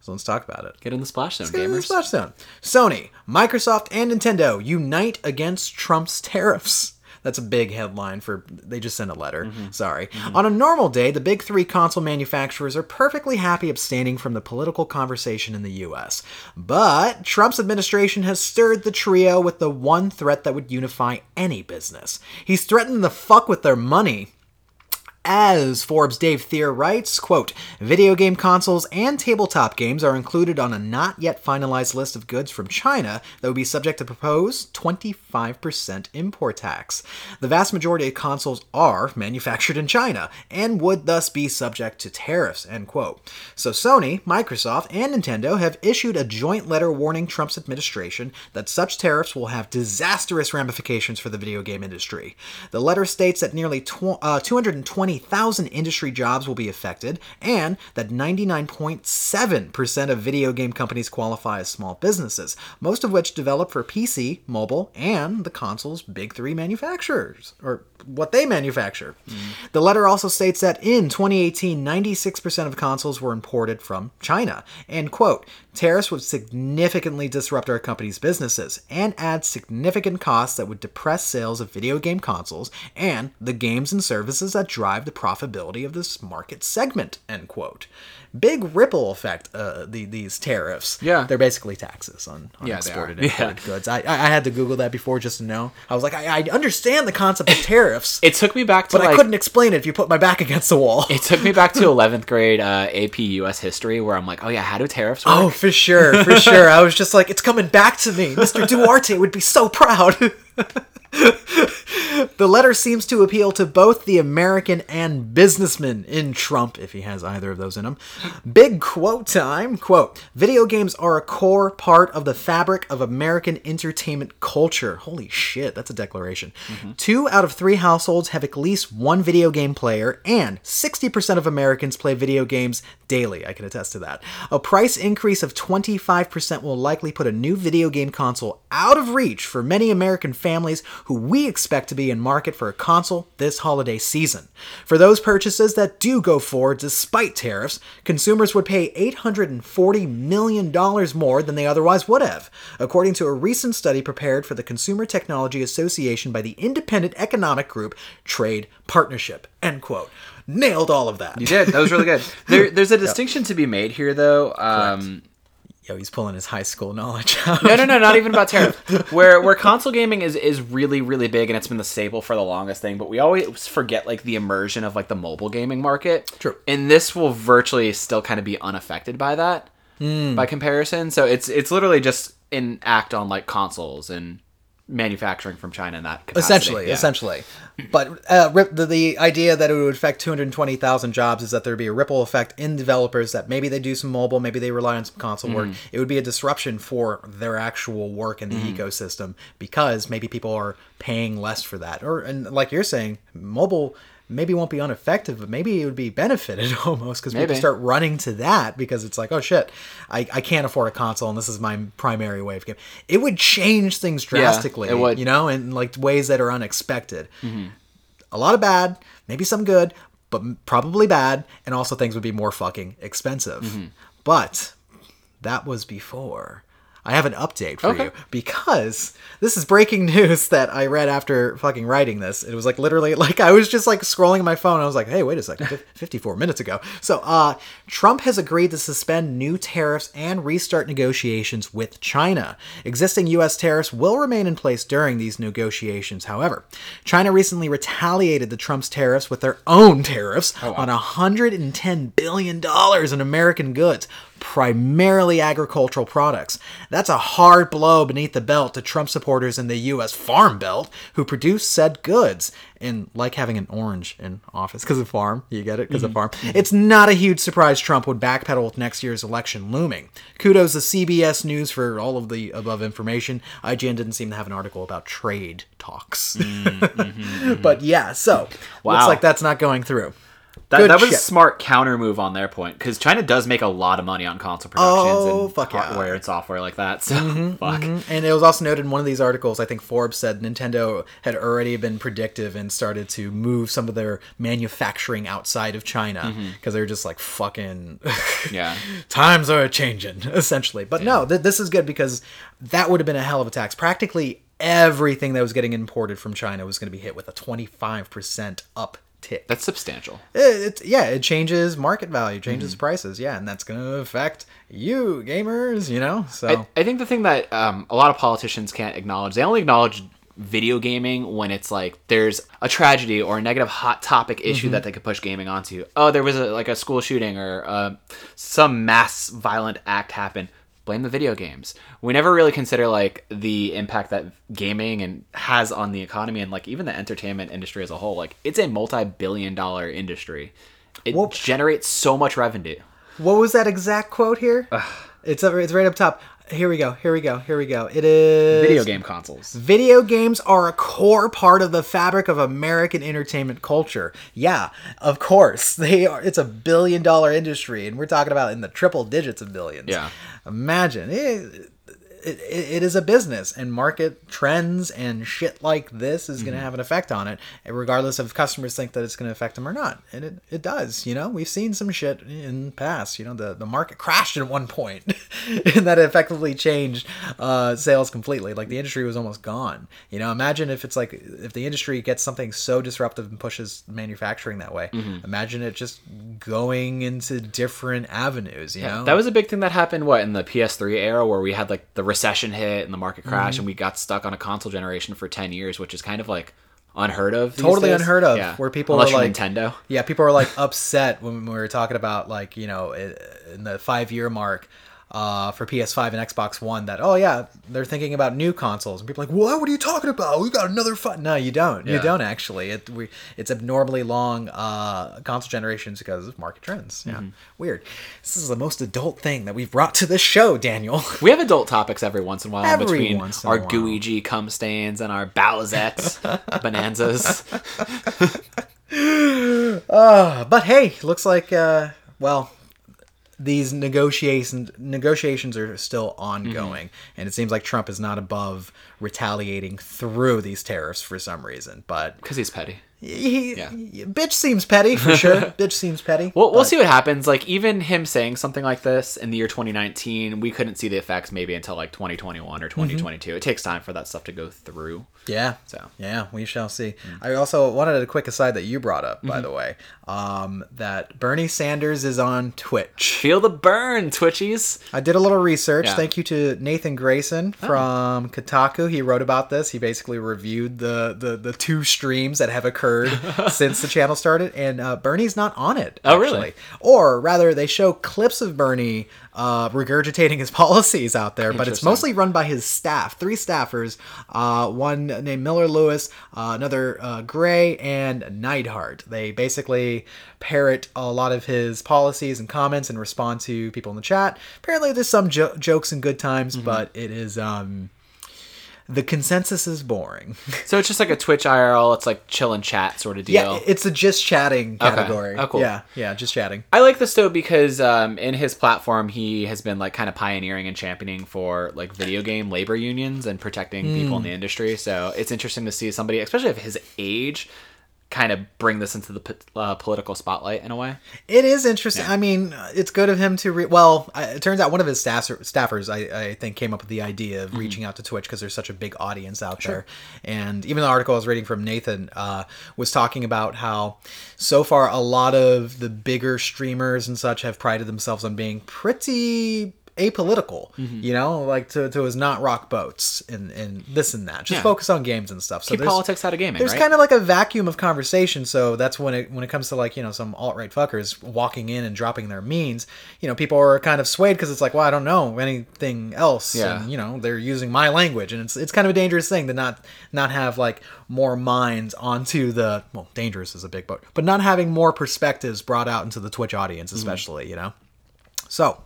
So let's talk about it. Get in the splash zone, Get in the gamers. Splash Zone. Sony, Microsoft, and Nintendo unite against Trump's tariffs. That's a big headline for. They just sent a letter. Mm-hmm. Sorry. On a normal day, the big three console manufacturers are perfectly happy abstaining from the political conversation in the U.S. But Trump's administration has stirred the trio with the one threat that would unify any business. He's threatened to fuck with their money. As Forbes Dave Thier writes, quote, video game consoles and tabletop games are included on a not yet finalized list of goods from China that would be subject to proposed 25% import tax. The vast majority of consoles are manufactured in China and would thus be subject to tariffs, end quote. So Sony, Microsoft, and Nintendo have issued a joint letter warning Trump's administration that such tariffs will have disastrous ramifications for the video game industry. The letter states that nearly tw- uh, 220,000 industry jobs will be affected, and that 99.7% of video game companies qualify as small businesses, most of which develop for PC, mobile, and the console's big three manufacturers, or what they manufacture. Mm. The letter also states that in 2018, 96% of consoles were imported from China, and quote, tariffs would significantly disrupt our company's businesses and add significant costs that would depress sales of video game consoles and the games and services that drive the profitability of this market segment, end quote. Big ripple effect, uh, the, these tariffs. Yeah. They're basically taxes on, on Yeah, exported and imported goods. I, I I had to Google that before just to know. I was like, I, I understand the concept of tariffs, It took me back to but like I couldn't explain it if you put my back against the wall. it took me back to 11th grade uh, AP US history where I'm like, oh yeah, how do tariffs work? Oh, for sure, for sure. I was just like, it's coming back to me. Mr. Duarte would be so proud. the letter seems to appeal to both the American and businessman in Trump, if he has either of those in him. Big quote time. Quote Video games are a core part of the fabric of American entertainment culture. Holy shit, that's a declaration. Mm-hmm. Two out of three households have at least one video game player, and 60% of Americans play video games daily. I can attest to that. A price increase of 25% will likely put a new video game console out of reach for many American families who we expect to be in market for a console this holiday season. For those purchases that do go forward despite tariffs, consumers would pay $840 million more than they otherwise would have, according to a recent study prepared for the Consumer Technology Association by the independent economic group Trade Partnership. End quote. Nailed all of that. You did. That was really good. There, there's a distinction to be made here, though. Um, Yo, he's pulling his high school knowledge out. no, no, no, not even about tariff. Where where console gaming is is really really big and it's been the staple for the longest thing, but we always forget like the immersion of like the mobile gaming market. True. And this will virtually still kind of be unaffected by that Hmm. by comparison. So it's it's literally just an act on like consoles and manufacturing from China in that capacity. essentially, Yeah. essentially. But uh, rip, the, the idea that it would affect 220,000 jobs is that there'd be a ripple effect in developers that maybe they do some mobile, maybe they rely on some console work. It would be a disruption for their actual work in the ecosystem because maybe people are paying less for that. Or and like you're saying, mobile maybe won't be ineffective, but maybe it would be benefited almost because people start running to that because it's like, oh shit, I, I can't afford a console and this is my primary way of game. It would change things drastically, it would. you know, in like ways that are unexpected. Mm-hmm. A lot of bad, maybe some good, but probably bad, and also things would be more fucking expensive. Mm-hmm. But that was before. I have an update for Okay. you because this is breaking news that I read after fucking writing this. It was like literally like I was just like scrolling my phone. I was like, "Hey, wait a second, 54 minutes ago." So, uh Trump has agreed to suspend new tariffs and restart negotiations with China. Existing US tariffs will remain in place during these negotiations. However, China recently retaliated the Trump's tariffs with their own tariffs on 110 billion dollars in American goods primarily agricultural products. That's a hard blow beneath the belt to Trump supporters in the U.S. Farm Belt who produce said goods. And like having an orange in office because of farm, you get it because of mm-hmm. farm. Mm-hmm. It's not a huge surprise Trump would backpedal with next year's election looming. Kudos to CBS News for all of the above information. IGN didn't seem to have an article about trade talks, mm-hmm. but yeah. So looks like that's not going through. That, Good that was a smart counter move on their point because China does make a lot of money on console productions Oh, and fuck yeah. Mm-hmm, hardware and software like that. So fuck. And it was also noted in one of these articles, I think Forbes said Nintendo had already been predictive and started to move some of their manufacturing outside of China because they're just like fucking Yeah. times are changing essentially. But no, th- this is good because that would have been a hell of a tax. Practically everything that was getting imported from China was going to be hit with a 25% uptick. That's substantial. It, it, yeah, it changes market value, changes Mm-hmm. prices. Yeah, and that's going to affect you gamers, you know? So I, I think the thing that um, a lot of politicians can't acknowledge, they only acknowledge video gaming when it's like there's a tragedy or a negative hot topic issue Mm-hmm. that they could push gaming onto. Oh, there was a like a school shooting or uh, some mass violent act happened. Blame the video games. We never really consider like the impact that gaming and has on the economy and like even the entertainment industry as a whole. Like it's a multi-billion dollar industry. It generates so much revenue. What was that exact quote here? It's it's right up top. Here we go. Here we go. Here we go. It is Video game consoles. Video games are a core part of the fabric of American entertainment culture. Yeah, of course. They are it's a billion dollar industry and we're talking about in the triple digits of billions. Yeah. Imagine it, it, it is a business and market trends and shit like this is going to have an effect on it regardless of if customers think that it's going to affect them or not and it, it does you know? We've seen some shit in the past you know the, the market crashed at one point and that effectively changed uh, sales completely like the industry was almost gone you know? Imagine if it's like if the industry gets something so disruptive and pushes manufacturing that way imagine it just going into different avenues you know? That was a big thing that happened what in the PS3 era where we had like the recession hit and the market crash Mm-hmm. and we got stuck on a console generation for 10 years, which is kind of like unheard of. Totally days. unheard of, where people Unless were you're like- Nintendo. Yeah, people were like upset when we were talking about like you know in the five year mark uh, for PS5 and Xbox One that oh yeah they're thinking about new consoles. And people are like what? What are you talking about? We got another fun no you don't. You don't actually. It we it's abnormally long uh, console generations because of market trends. Yeah. Mm-hmm. weird. This is the most adult thing that we've brought to this show Daniel. We have adult topics every once in a while Every between once in our. Gooey cum stains and our Bowsettes, Bonanzas. Uh, but hey, looks like uh, well, these negotiations negotiations are still ongoing, and it seems like Trump is not above retaliating through these tariffs for some reason. But Because he's petty. he, Yeah. bitch seems petty for sure. bitch seems petty. We'll, we'll see what happens. Like, even him saying something like this in the year 2019, we couldn't see the effects maybe until like 2021 or Mm-hmm. 2022. It takes time for that stuff to go through. Yeah. So. yeah, we shall see. I also wanted a quick aside that you brought up, by the way, um, that Bernie Sanders is on Twitch. Feel the burn, Twitchies. I did a little research. Yeah. Thank you to Nathan Grayson from Kotaku. He wrote about this. He basically reviewed the the, the two streams that have occurred since the channel started, and uh, Bernie's not on it. Oh, really? actually. Or rather, they show clips of Bernie uh, regurgitating his policies out there, but it's mostly run by his staff. Three staffers, uh, one named Miller Lewis, uh, another uh, Gray, and Neidhart. They basically parrot a lot of his policies and comments and respond to people in the chat. Apparently, there's some jo- jokes and good times, Mm-hmm. but it is um, the consensus is boring. So it's just like a Twitch IRL. It's like chill and chat sort of deal. yeah, it's a just chatting category. Oh, cool. Yeah, yeah, just chatting. I like this though because um, in his platform he has been like kind of pioneering and championing for like video game labor unions and protecting people in the industry. So it's interesting to see somebody, especially of his age, kind of bring this into the uh, political spotlight in a way. It is interesting. I mean, it's good of him to. Re- well, I- it turns out one of his staff- staffers, I, I think, came up with the idea of reaching out to Twitch because there's such a big audience out there. And even the article I was reading from Nathan uh, was talking about how so far a lot of the bigger streamers and such have prided themselves on being pretty apolitical mm-hmm. you know like to, to is not rock boats and and this and that. Just Yeah. focus on games and stuff. So Keep politics out of gaming, there's right? kind of like a vacuum of conversation. So that's when it when it comes to like you know some alt-right fuckers walking in and dropping their means you know people are kind of swayed because it's like well i don't know anything else. Yeah. and you know they're using my language. And it's it's kind of a dangerous thing to not not have like more minds onto the well dangerous is a big boat but not having more perspectives brought out into the twitch audience mm-hmm. especially you know? So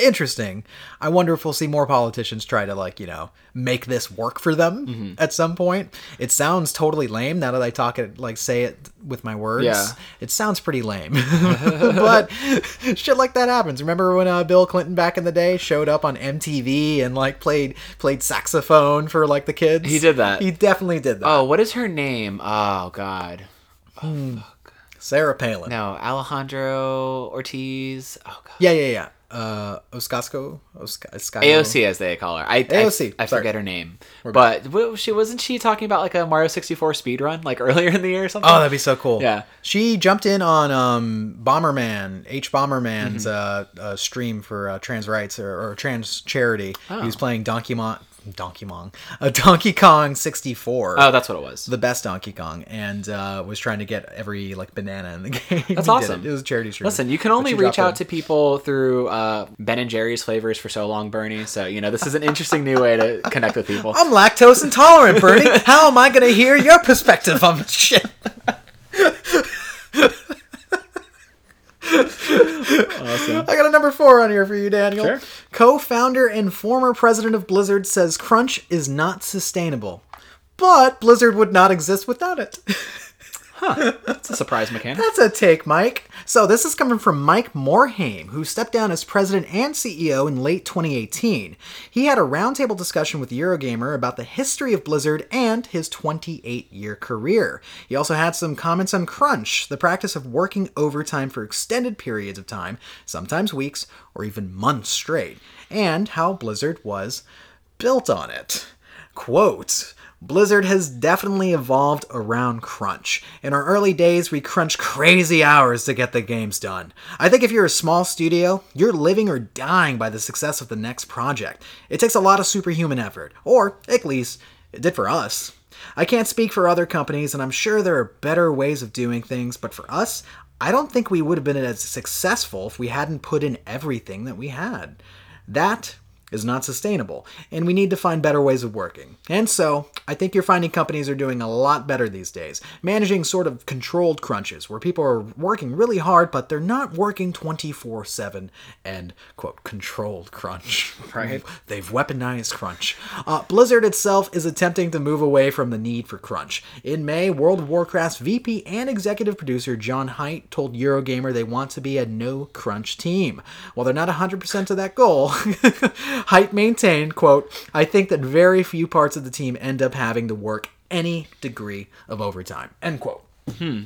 interesting. I wonder if we'll see more politicians try to like you know make this work for them Mm-hmm. at some point. It sounds totally lame now that I talk it like say it with my words. Yeah. It sounds pretty lame, but shit like that happens. Remember when uh, Bill Clinton back in the day showed up on MTV and like played played saxophone for like the kids? He did that. He definitely did that. Oh, what is her name? Oh God. Sarah Palin. No, Alejandro Ortiz. Oh God. Yeah, yeah, yeah. Uh, Oscasco, Osca- Osca- AOC as they call her. I AOC, I, I forget her name. But wa- she wasn't she talking about like a Mario 64 speed run like earlier in the year or something? Oh, that'd be so cool. Yeah. She jumped in on um, Bomberman, H Bomberman's Mm-hmm. uh, uh, stream for uh, trans rights or, or trans charity. He was Oh. playing Donkey Mon- Donkey Kong, uh, Donkey Kong 64. Oh, that's what it was. the best Donkey Kong, and uh, was trying to get every like banana in the game. That's awesome. It. It was a charity stream. Listen, you can only reach out in. to people through uh, Ben and Jerry's flavors for so long, Bernie. So you know this is an interesting new way to connect with people. I'm lactose intolerant, Bernie. How am I going to hear your perspective on shit? Awesome. I got a number four on here for you, Daniel. Sure. Co-founder and former president of Blizzard says crunch is not sustainable, but Blizzard would not exist without it. That's a surprise mechanic. That's a take, Mike. So this is coming from Mike Morhaime, who stepped down as president and CEO in late 2018. He had a roundtable discussion with Eurogamer about the history of Blizzard and his 28-year career. He also had some comments on crunch, the practice of working overtime for extended periods of time, sometimes weeks or even months straight, and how Blizzard was built on it. Quote Blizzard has definitely evolved around crunch. In our early days, we crunched crazy hours to get the games done. I think if you're a small studio, you're living or dying by the success of the next project. It takes a lot of superhuman effort, or at least it did for us. I can't speak for other companies, and I'm sure there are better ways of doing things, but for us, I don't think we would have been as successful if we hadn't put in everything that we had. That is not sustainable, and we need to find better ways of working. And so, I think you're finding companies are doing a lot better these days, managing sort of controlled crunches where people are working really hard, but they're not working 24 7 and, quote, controlled crunch. Right. They've weaponized crunch. Uh, Blizzard itself is attempting to move away from the need for crunch. In May, World of Warcraft's VP and executive producer John Hight told Eurogamer they want to be a no crunch team. While they're not 100% to that goal, Hight maintained, quote, I think that very few parts of the team end up having to work any degree of overtime, end quote. Hmm.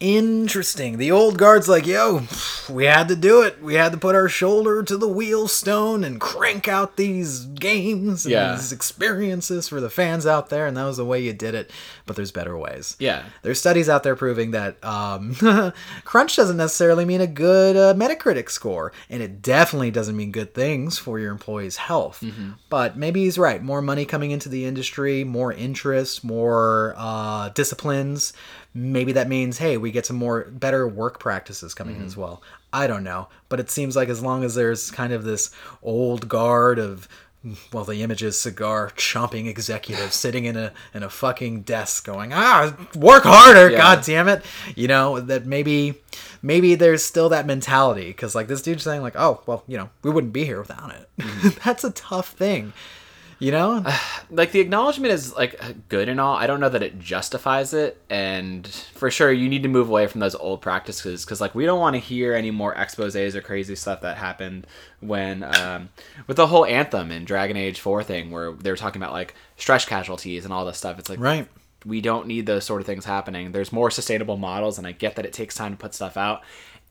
Interesting. The old guard's like, yo, we had to do it. We had to put our shoulder to the wheelstone and crank out these games and Yeah. these experiences for the fans out there, and that was the way you did it. But there's better ways. Yeah. There's studies out there proving that um, crunch doesn't necessarily mean a good uh, Metacritic score, and it definitely doesn't mean good things for your employees' health. But maybe he's right. More money coming into the industry, more interest, more uh, disciplines. Maybe that means, hey, we get some more better work practices coming in as well. I don't know, but it seems like as long as there's kind of this old guard of well, the image is cigar chomping executive sitting in a in a fucking desk going, ah, work harder, Yeah. god damn it. You know, that maybe maybe there's still that mentality because like this dude's saying like, oh, well, you know, we wouldn't be here without it. That's a tough thing. You know? like the acknowledgement is like good and all. I don't know that it justifies it, and for sure you need to move away from those old practices because like we don't want to hear any more exposés or crazy stuff that happened when um, with the whole anthem and Dragon Age Four thing where they were talking about like stress casualties and all this stuff. It's like right. we don't need those sort of things happening. There's more sustainable models, and I get that it takes time to put stuff out.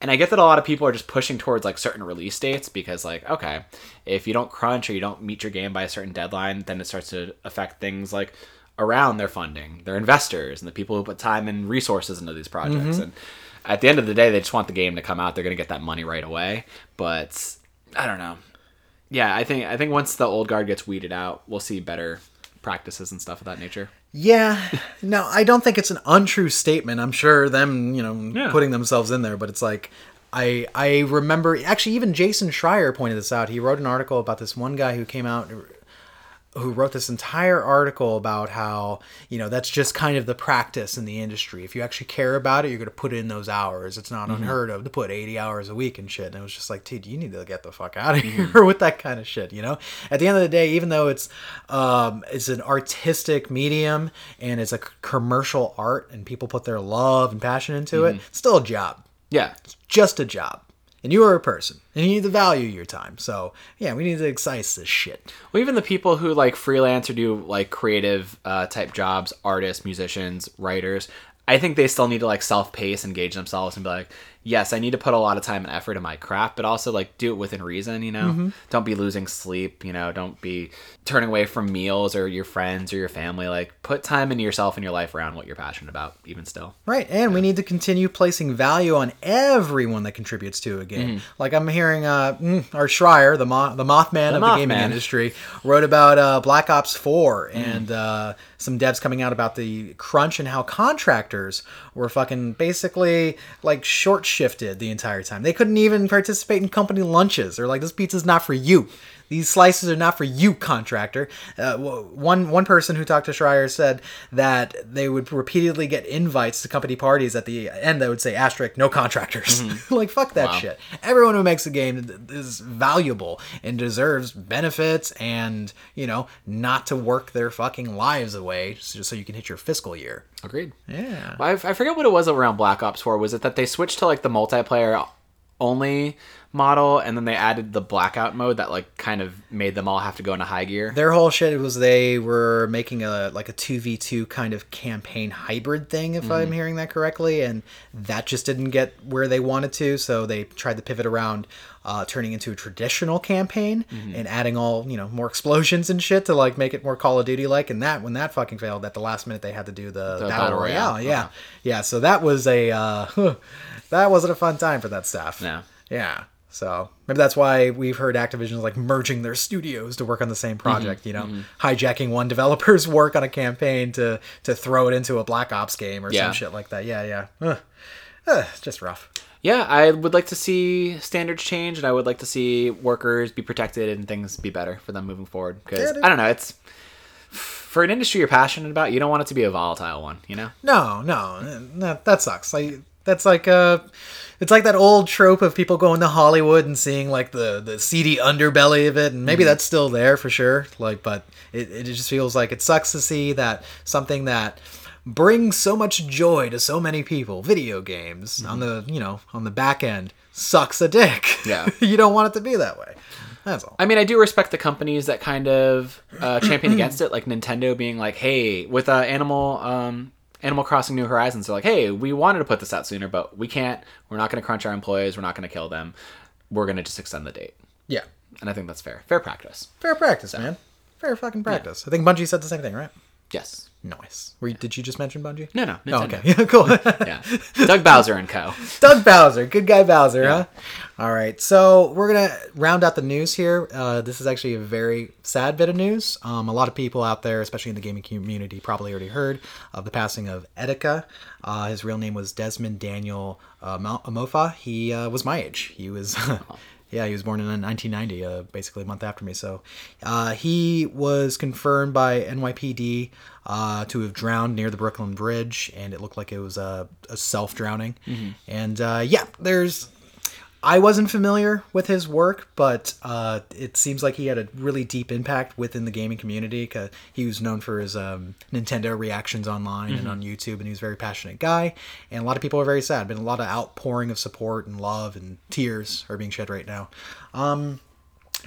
And I get that a lot of people are just pushing towards like certain release dates because, like, okay, if you don't crunch or you don't meet your game by a certain deadline, then it starts to affect things like around their funding, their investors, and the people who put time and resources into these projects. Mm-hmm. And at the end of the day, they just want the game to come out. They're going to get that money right away. But I don't know. Yeah, I think I think once the old guard gets weeded out, we'll see better practices and stuff of that nature. Yeah. No, I don't think it's an untrue statement. I'm sure them, you know, Yeah. putting themselves in there, but it's like I I remember actually even Jason Schreier pointed this out. He wrote an article about this one guy who came out who wrote this entire article about how you know that's just kind of the practice in the industry. If you actually care about it, you're going to put in those hours. It's not mm-hmm. unheard of to put 80 hours a week and shit. And it was just like, dude, you need to get the fuck out of mm-hmm. here with that kind of shit. You know, at the end of the day, even though it's um, it's an artistic medium and it's a commercial art, and people put their love and passion into it, it's still a job Yeah. It's just a job. And you are a person, and you need to value your time. So, yeah, we need to excise this shit. Well, even the people who like freelance or do like creative uh, type jobs, artists, musicians, writers, I think they still need to like self pace, engage themselves, and be like, yes, I need to put a lot of time and effort in my craft, but also like do it within reason. You know, don't be losing sleep. You know, don't be turning away from meals or your friends or your family. Like, put time into yourself and your life around what you're passionate about. Even still, Right, and we need to continue placing value on everyone that contributes to a game. Like I'm hearing, uh, mm, our Schreier, the mo- the Mothman of the gaming industry, wrote about uh, Black Ops 4 and uh, some devs coming out about the crunch and how contractors were fucking basically like short shifted the entire time. They couldn't even participate in company lunches. They're like, this pizza's not for you. These slices are not for you, contractor. Uh, one one person who talked to Schreier said that they would repeatedly get invites to company parties. At the end, they would say asterisk, no contractors. like fuck that Wow. shit. Everyone who makes a game is valuable and deserves benefits, and you know, not to work their fucking lives away just so you can hit your fiscal year. agreed. Yeah. I, I forget what it was around Black Ops 4. Was it that they switched to like the multiplayer only model and then they added the blackout mode that like kind of made them all have to go into high gear? Their whole shit was they were making a like a two v two kind of campaign hybrid thing, if I'm hearing that correctly, and that just didn't get where they wanted to, so they tried to pivot around, uh, turning into a traditional campaign and adding all you know more explosions and shit to like make it more Call of Duty like. And that when that fucking failed, at the last minute they had to do the, battle, Battle royale. Royale, Yeah, yeah. So that was a uh, that wasn't a fun time for that staff. Yeah, Yeah. So maybe that's why we've heard Activision like merging their studios to work on the same mm-hmm. project. You know, mm-hmm. hijacking one developer's work on a campaign to to throw it into a Black Ops game or Yeah. some shit like that. Yeah, yeah. Ugh. Ugh, it's just rough. Yeah, I would like to see standards change and I would like to see workers be protected and things be better for them moving forward. Because, Yeah. I don't know, it's. For an industry you're passionate about, you don't want it to be a volatile one, you know? No, no, that that sucks. Like that's like uh it's like that old trope of people going to Hollywood and seeing like the the seedy underbelly of it, and maybe that's still there for sure. Like, but it it just feels like it sucks to see that something that brings so much joy to so many people, video games on the you know on the back end sucks a dick. Yeah. you don't want it to be that way. That's all. I mean, I do respect the companies that kind of uh, champion against it, like Nintendo being like, "Hey, with uh, Animal um, Animal Crossing New Horizons, they're like, hey, we wanted to put this out sooner, but we can't. We're not going to crunch our employees. We're not going to kill them. We're going to just extend the date." Yeah, And I think that's fair. Fair practice. fair practice, man. Fair fucking practice. I think Bungie said the same thing, right? Yes. Nice. Were you, did you just mention Bungie? No, no. Oh, Nintendo. okay. Yeah, cool. Yeah. Doug Bowser and Co. Doug Bowser, good guy Bowser, huh? All right, so we're gonna round out the news here. Uh, this is actually a very sad bit of news. Um, a lot of people out there, especially in the gaming community, probably already heard of the passing of Etika. Uh, his real name was Desmond Daniel uh, Mo- Amofah. He uh, was my age. He was. Yeah, he was born in 1990, uh, basically a month after me. So uh, he was confirmed by NYPD uh, to have drowned near the Brooklyn Bridge, and it looked like it was a, a self drowning. And uh, yeah, there's. I wasn't familiar with his work, but uh, it seems like he had a really deep impact within the gaming community. Cause he was known for his um, Nintendo reactions online and on YouTube, and he was a very passionate guy. And a lot of people are very sad. Been a lot of outpouring of support and love, and tears are being shed right now. Um,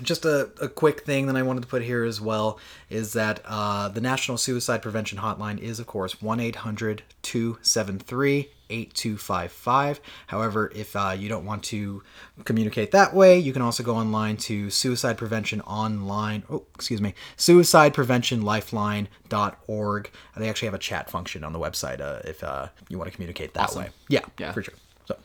just a, a quick thing that I wanted to put here as well is that uh, the National Suicide Prevention Hotline is, of course, 1 800 273 8255. However, if uh, you don't want to communicate that way, you can also go online to Suicide Prevention Online. Oh, excuse me, suicidepreventionlifeline.org. They actually have a chat function on the website uh, if uh, you want to communicate that way. Yeah, Yeah. for sure. So,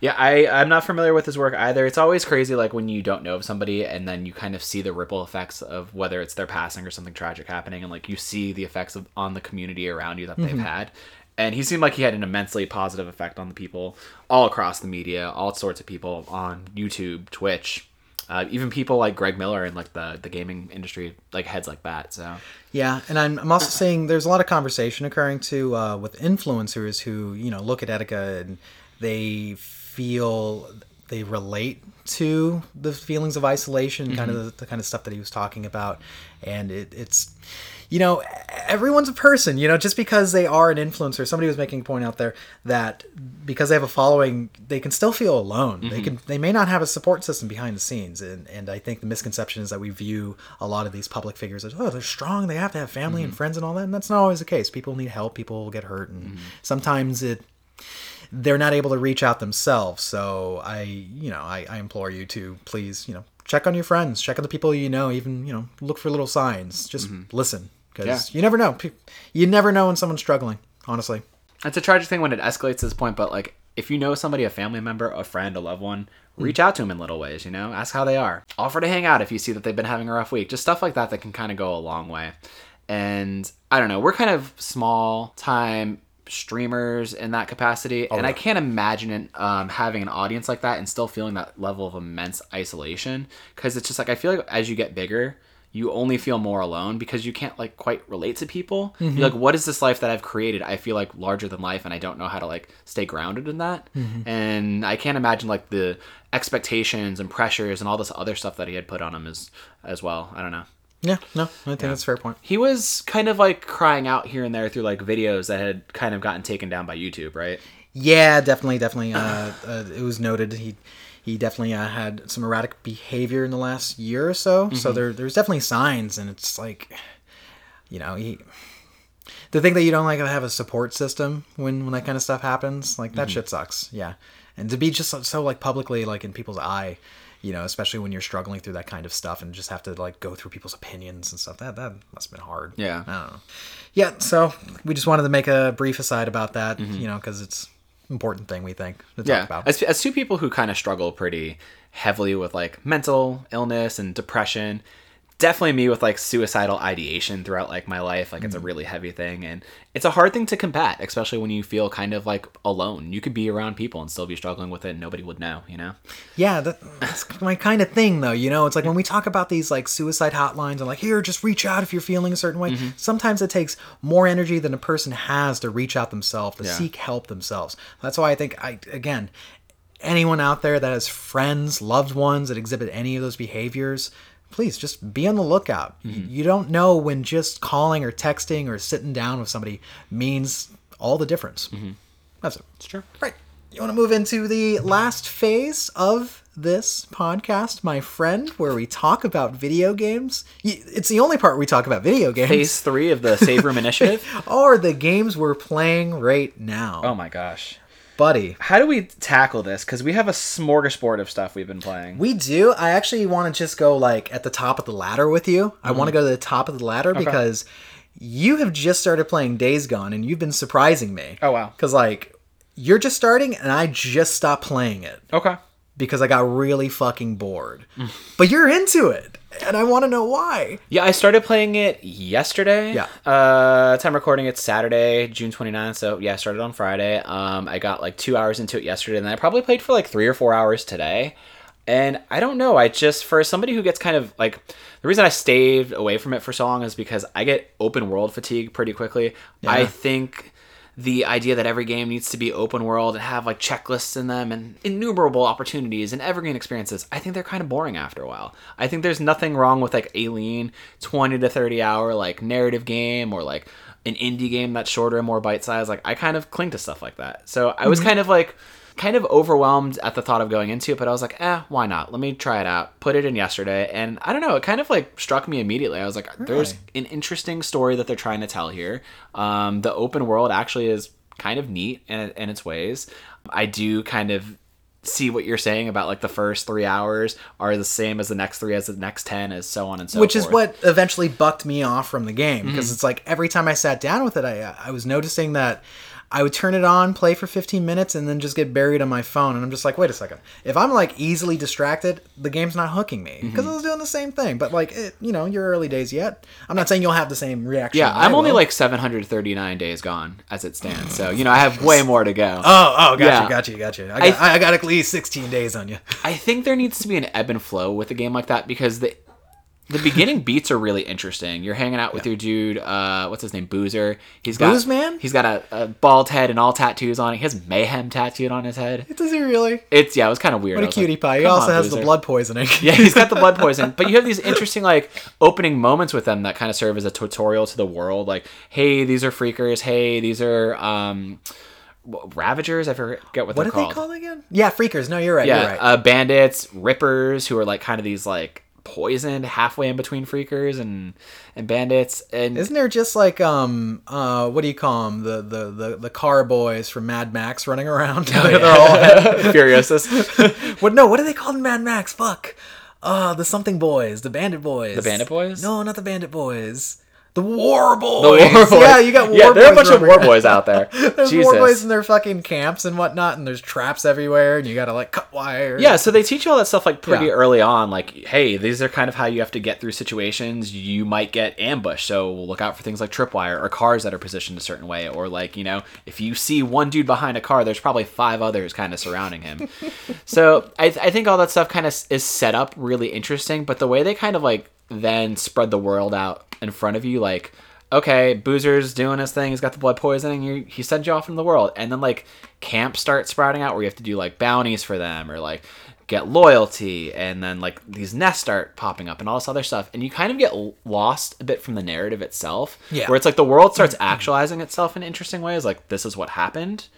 Yeah, I, I'm not familiar with his work either. It's always crazy, like when you don't know of somebody and then you kind of see the ripple effects of whether it's their passing or something tragic happening, and like you see the effects of on the community around you that they've had. And he seemed like he had an immensely positive effect on the people all across the media, all sorts of people on YouTube, Twitch, Uh, even people like Greg Miller and like the the gaming industry, like heads like that. So Yeah, and I'm, I'm also saying there's a lot of conversation occurring too uh, with influencers who you know look at Etika and they feel they relate to the feelings of isolation, kind of mm-hmm. the, the kind of stuff that he was talking about, and it, it's you know everyone's a person you know just because they are an influencer somebody was making a point out there that because they have a following they can still feel alone. They mm-hmm. can they may not have a support system behind the scenes. And and i think the misconception is that we view a lot of these public figures as oh they're strong they have to have family and mm-hmm. friends and all that and that's not always the case. People need help people get hurt and sometimes it they're not able to reach out themselves. So I, you know, I, I implore you to please, you know, check on your friends, check on the people you know, even, you know, look for little signs. Just mm-hmm. listen because Yeah. you never know. You never know when someone's struggling, honestly. it's a tragic thing when it escalates to this point. But like, if you know somebody, a family member, a friend, a loved one, hmm. reach out to them in little ways. You know, ask how they are. Offer to hang out if you see that they've been having a rough week. Just stuff like that that can kind of go a long way. And I don't know, we're kind of small time streamers in that capacity. And i can't imagine it, um, having an audience like that and still feeling that level of immense isolation. Because it's just like i feel like as you get bigger you only feel more alone because you can't like quite relate to people. You're like what is this life that i've created? I feel like larger than life and i don't know how to like stay grounded in that. And i can't imagine like the expectations and pressures and all this other stuff that he had put on him as as well. I don't know Yeah, no, I think that's a fair point. he was kind of like crying out here and there through like videos that had kind of gotten taken down by YouTube, right? Yeah, definitely, definitely. Uh, uh, it was noted he he definitely uh, had some erratic behavior in the last year or so. So there there's definitely signs, and it's like, you know, he. To think that you don't like to have a support system when when that kind of stuff happens, like that shit sucks. Yeah, and to be just so, so like publicly like in people's eye, you know, especially when you're struggling through that kind of stuff and just have to like go through people's opinions and stuff. That that must have been hard. Yeah. I don't know. Yeah, so we just wanted to make a brief aside about that, mm-hmm. you know, because it's important thing we think to talk Yeah. about. As, as two people who kind of struggle pretty heavily with like mental illness and depression, definitely me with like suicidal ideation throughout like my life. Like it's a mm-hmm. really heavy thing and it's a hard thing to combat, especially when you feel kind of like alone. You could be around people and still be struggling with it and nobody would know, you know? yeah, that, that's my kind of thing, though. You know, it's like when we talk about these like suicide hotlines and like, here, just reach out if you're feeling a certain way. Mm-hmm. Sometimes it takes more energy than a person has to reach out themselves, to Yeah. seek help themselves. That's why I think, I again, anyone out there that has friends, loved ones that exhibit any of those behaviors, please just be on the lookout. Y- You don't know when just calling or texting or sitting down with somebody means all the difference. Mm-hmm. That's it. It's true. Right. You want to move into the last phase of this podcast, my friend, where we talk about video games. It's the only part where we talk about video games. Phase three of the Save Room Initiative. Or the games we're playing right now. Oh my gosh. Buddy. How do we tackle this? Because we have a smorgasbord of stuff we've been playing. We do. I actually want to just go like at the top of the ladder with you. I Mm-hmm. want to go to the top of the ladder because you have just started playing Days Gone and you've been surprising me. Oh, wow. Because like you're just starting and I just stopped playing it. Okay. because I got really fucking bored. but you're into it, and I want to know why. Yeah, I started playing it yesterday. Yeah. Uh, time recording it's Saturday, June 29th. So yeah, I started on Friday. Um, I got like two hours into it yesterday, and then I probably played for like three or four hours today. And I don't know. I just for somebody who gets kind of like the reason I stayed away from it for so long is because I get open world fatigue pretty quickly. I think the idea that every game needs to be open world and have like checklists in them and innumerable opportunities and evergreen experiences, I think they're kind of boring after a while. I think there's nothing wrong with like a lean 20 to 30 hour like narrative game or like an indie game that's shorter and more bite sized. Like I kind of cling to stuff like that. So I was mm-hmm. kind of like kind of overwhelmed at the thought of going into it, but I was like, eh, why not? Let me try it out. Put it in yesterday, and I don't know, it kind of like struck me immediately. I was like, there's an interesting story that they're trying to tell here. Um, the open world actually is kind of neat in, in its ways. I do kind of see what you're saying about like the first three hours are the same as the next three as the next 10 as so on and so forth. Which is what eventually bucked me off from the game because Mm-hmm. it's like every time I sat down with it, I I was noticing that I would turn it on, play for 15 minutes, and then just get buried on my phone. And I'm just like, wait a second. If I'm like easily distracted, the game's not hooking me because Mm-hmm. I was doing the same thing. But like, it, you know, your early days yet. I'm not saying you'll have the same reaction. Yeah, I'm only will. like 739 days gone as it stands. So, you know, I have way more to go. Oh, oh, gotcha, Yeah. gotcha, gotcha. I I- got, I, got at least 16 days on you. I think there needs to be an ebb and flow with a game like that because the the beginning beats are really interesting. You're hanging out with your dude, uh, what's his name, Boozer. He's got Booze Man? He's got a, a bald head and all tattoos on it. He has mayhem tattooed on his head. Does he really? It's yeah, it was kind of weird. What a was like, cutie pie. He "Come also on, has the blood poisoning. Yeah, he's got the blood poison. But you have these interesting like opening moments with them that kind of serve as a tutorial to the world. Like, hey, these are freakers. Hey, these are um, ravagers. I forget what, What they're called. What are they called. called again? Yeah, freakers. No, you're right. yeah, you're right. uh, bandits, rippers, who are like kind of these like poisoned halfway in between freakers and and bandits. And Isn't there just like um uh what do you call them the the the, the car boys from Mad Max running around? they're, they're all Furiosus. what? No, what are they called in Mad Max? Fuck. Uh, the something boys, the bandit boys. The Bandit Boys? No, not the bandit boys. The war boys. The war boys. Yeah, you got war yeah, there are a bunch of war boys out there. There's Jesus. war boys in their fucking camps and whatnot, and there's traps everywhere, and you gotta like cut wire. Yeah, so they teach you all that stuff like pretty Yeah. early on. Like, hey, these are kind of how you have to get through situations. You might get ambushed, so look out for things like tripwire or cars that are positioned a certain way. Or like, you know, if you see one dude behind a car, there's probably five others kind of surrounding him. so I, I think all that stuff kind of is set up really interesting. But the way they kind of like then spread the world out in front of you, like. Okay, Boozer's doing his thing. He's got the blood poisoning. You, he sends you off into the world, and then like camps start sprouting out where you have to do like bounties for them, or like get loyalty and then like these nests start popping up and all this other stuff and you kind of get lost a bit from the narrative itself Yeah. where it's like the world starts mm-hmm. actualizing itself in interesting ways like this is what happened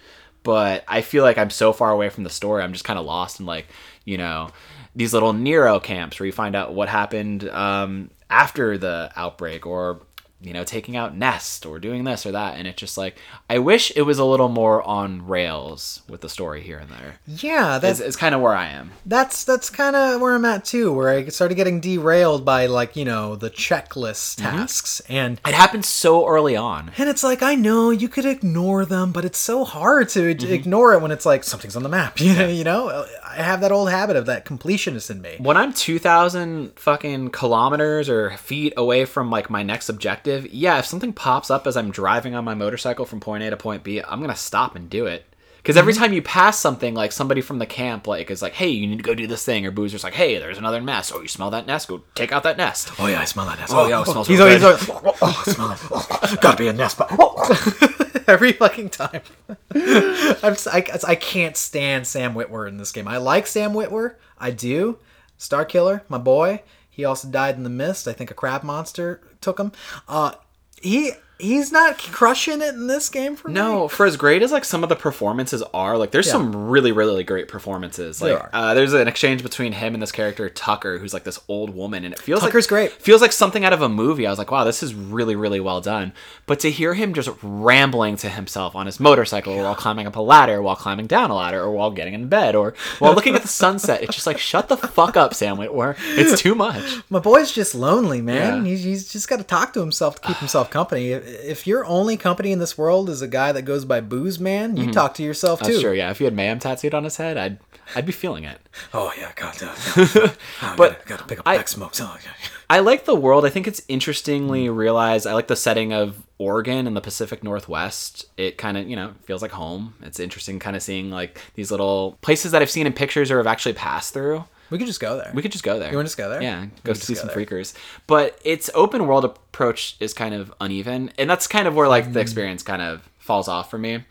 but i feel like i'm so far away from the story i'm just kind of lost in like you know these little nero camps where you find out what happened um, after the outbreak or you know taking out nest or doing this or that and it's just like i wish it was a little more on rails with the story here and there yeah. That's is kind of where i am that's that's kind of where I'm at too, where I started getting derailed by like you know the checklist Mm-hmm. tasks and. It happened so early on. And it's like I know you could ignore them, but it's so hard to Mm-hmm. ignore it when it's like something's on the map. You know, you know. I have that old habit of that completionist in me. When I'm 2,000 fucking kilometers or feet away from like my next objective, yeah, if something pops up as I'm driving on my motorcycle from point A to point B, I'm gonna stop and do it. Because every mhm. time you pass something, like somebody from the camp, like is like, "Hey, you need to go do this thing," or Boozer's like, "Hey, there's another nest. Oh, you smell that nest? Go take out that nest." Oh yeah, I smell that nest. Oh, oh yeah, it oh, smells he's real always, good. he's oh, always oh, smell it. Oh, gotta be a nest. But every fucking time, I'm I, I can't stand Sam Witwer in this game. I like Sam Witwer, I do. Star Killer, my boy. He also died in the mist. I think a crab monster took him. Uh, he he's not crushing it in this game for me. No, for as great as like some of the performances are, like there's Yeah. some really, really great performances. Like There uh, there's an exchange between him and this character Tucker, who's like this old woman, and it feels like Tucker's like, great. Feels like something out of a movie. I was like, wow, this is really, really well done. But to hear him just rambling to himself on his motorcycle while climbing up a ladder, while climbing down a ladder, or while getting in bed, or while looking at the sunset, it's just like shut the fuck up, Sam Witwer. It's too much. My boy's just lonely, man. Yeah. He's, he's just got to talk to himself to keep himself company. If your only company in this world is a guy that goes by Booze Man, you talk to yourself Mm-hmm. That's too. true. Yeah, if you had mayhem tattooed on his head, I'd I'd be feeling it. Oh yeah, God, uh, yeah. Oh, But gotta, gotta pick up I- back smokes. Oh, yeah. I like the world. I think it's interestingly realized. I like the setting of Oregon and the Pacific Northwest. It kind of, you know, feels like home. It's interesting kind of seeing like these little places that I've seen in pictures or have actually passed through. We could just go there. We could just go there. You wanna just go there? Yeah, go see some there. freakers. But its open world approach is kind of uneven, and that's kind of where like Mm. the experience kind of falls off for me,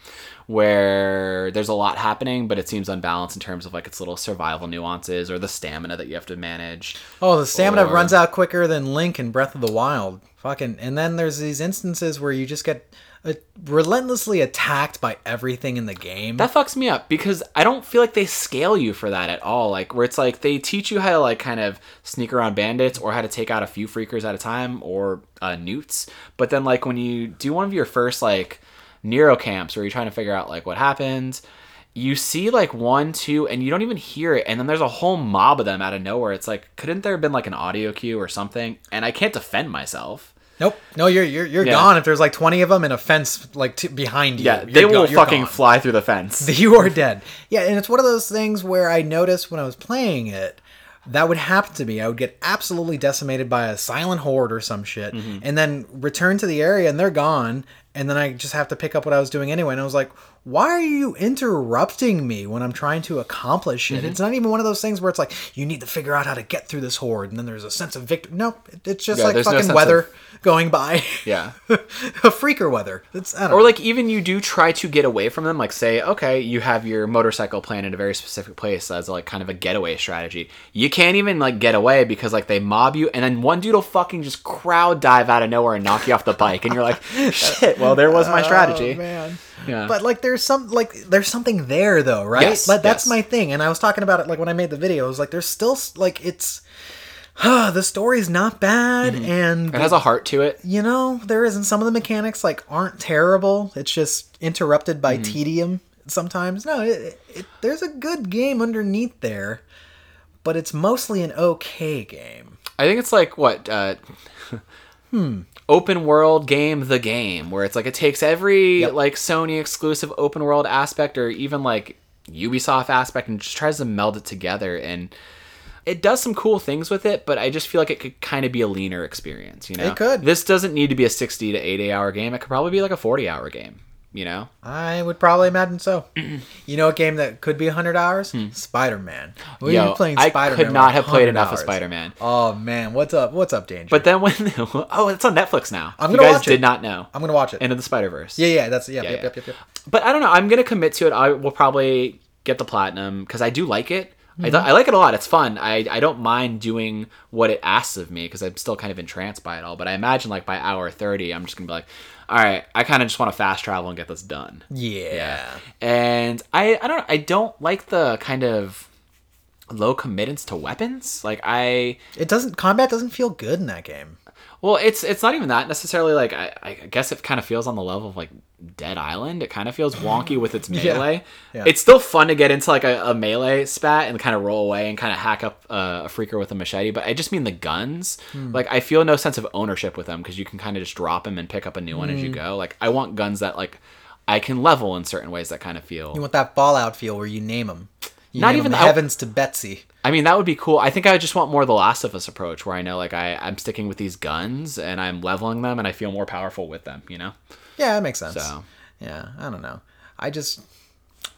where there's a lot happening, but it seems unbalanced in terms of like its little survival nuances or the stamina that you have to manage. oh, the stamina Or- runs out quicker than Link in Breath of the Wild. Fucking, and then there's these instances where you just get relentlessly attacked by everything in the game. That fucks me up because I don't feel like they scale you for that at all. Like where it's like they teach you how to like kind of sneak around bandits or how to take out a few freakers at a time or uh, newts. But then like when you do one of your first like Nero camps where you're trying to figure out like what happens, you see like one, two, and you don't even hear it, and then there's a whole mob of them out of nowhere. It's like couldn't there have been like an audio cue or something? And I can't defend myself. Nope. No, you're you're you're Yeah. gone if there's like 20 of them in a fence like t- behind you. Yeah, they will you're fucking gone. fly through the fence. you are dead. Yeah, and it's one of those things where I noticed when I was playing it, that would happen to me. I would get absolutely decimated by a silent horde or some shit, Mm-hmm. and then return to the area and they're gone, and then I just have to pick up what I was doing anyway. And I was like, why are you interrupting me when I'm trying to accomplish Mm-hmm. it? It's not even one of those things where it's like you need to figure out how to get through this horde, and then there's a sense of victory. No, it- it's just Yeah, like there's no fucking weather of- going by. Yeah. a freaker weather. It's I don't Or know. like even you do try to get away from them, like say, okay, you have your motorcycle plan in a very specific place as like kind of a getaway strategy. You can't even like get away because like they mob you, and then one dude will fucking just crowd dive out of nowhere and knock you off the bike, and you're like, shit. Well, there was my oh, strategy. Oh, man. Yeah. But like there's some like there's something there though, right? Yes, Like that's yes. my thing. And I was talking about it like when I made the video. I was like there's still like it's the story's not bad and Mm-hmm. It has a heart to it. you know, there isn't some of the mechanics like aren't terrible. It's just interrupted by Mm-hmm. tedium sometimes. No, it, it, there's a good game underneath there, but it's mostly an okay game. I think it's like what uh open world game the game where it's like it takes every Yep. like Sony exclusive open world aspect or even like Ubisoft aspect and just tries to meld it together and it does some cool things with it, but I just feel like it could kind of be a leaner experience, you know. It could. This doesn't need to be a 60 to 80 hour game. It could probably be like a 40 hour game, you know. I would probably imagine so. you know, a game that could be 100 hours? Spider Man. Hmm. Yo, I could not have played enough of Spider-Man. Oh man, what's up? What's up, Danger? But then when oh, it's on Netflix now. I'm you gonna guys watch it. did not know. I'm gonna watch it. Into the Spider Verse. yeah, yeah, that's yeah, Yeah, yep, yeah. yep, yep, yep. But I don't know. I'm gonna commit to it. I will probably get the platinum because I do like it. I, th- I like it a lot. It's fun. I, I don't mind doing what it asks of me because I'm still kind of entranced by it all. But I imagine like by hour thirty, I'm just gonna be like, all right, I kind of just want to fast travel and get this done. Yeah. Yeah. And I I don't I don't like the kind of low committance to weapons. Like I It doesn't combat doesn't feel good in that game. Well, it's it's not even that necessarily. Like I, I guess it kind of feels on the level of like Dead Island. It kind of feels wonky with its melee. Yeah. It's still fun to get into like a, a melee spat and kind of roll away and kind of hack up uh, a freaker with a machete. But I just mean the guns. Hmm. Like I feel no sense of ownership with them because you can kind of just drop them and pick up a new one as Hmm. you go. Like I want guns that like I can level in certain ways that kind of feel. You want that Fallout feel where you name them. You Not even even 'em the- heavens to Betsy. I mean, that would be cool. I think I just want more of the Last of Us approach, where I know like I I'm sticking with these guns and I'm leveling them and I feel more powerful with them. You know. Yeah, that makes sense. So. Yeah, I don't know. I just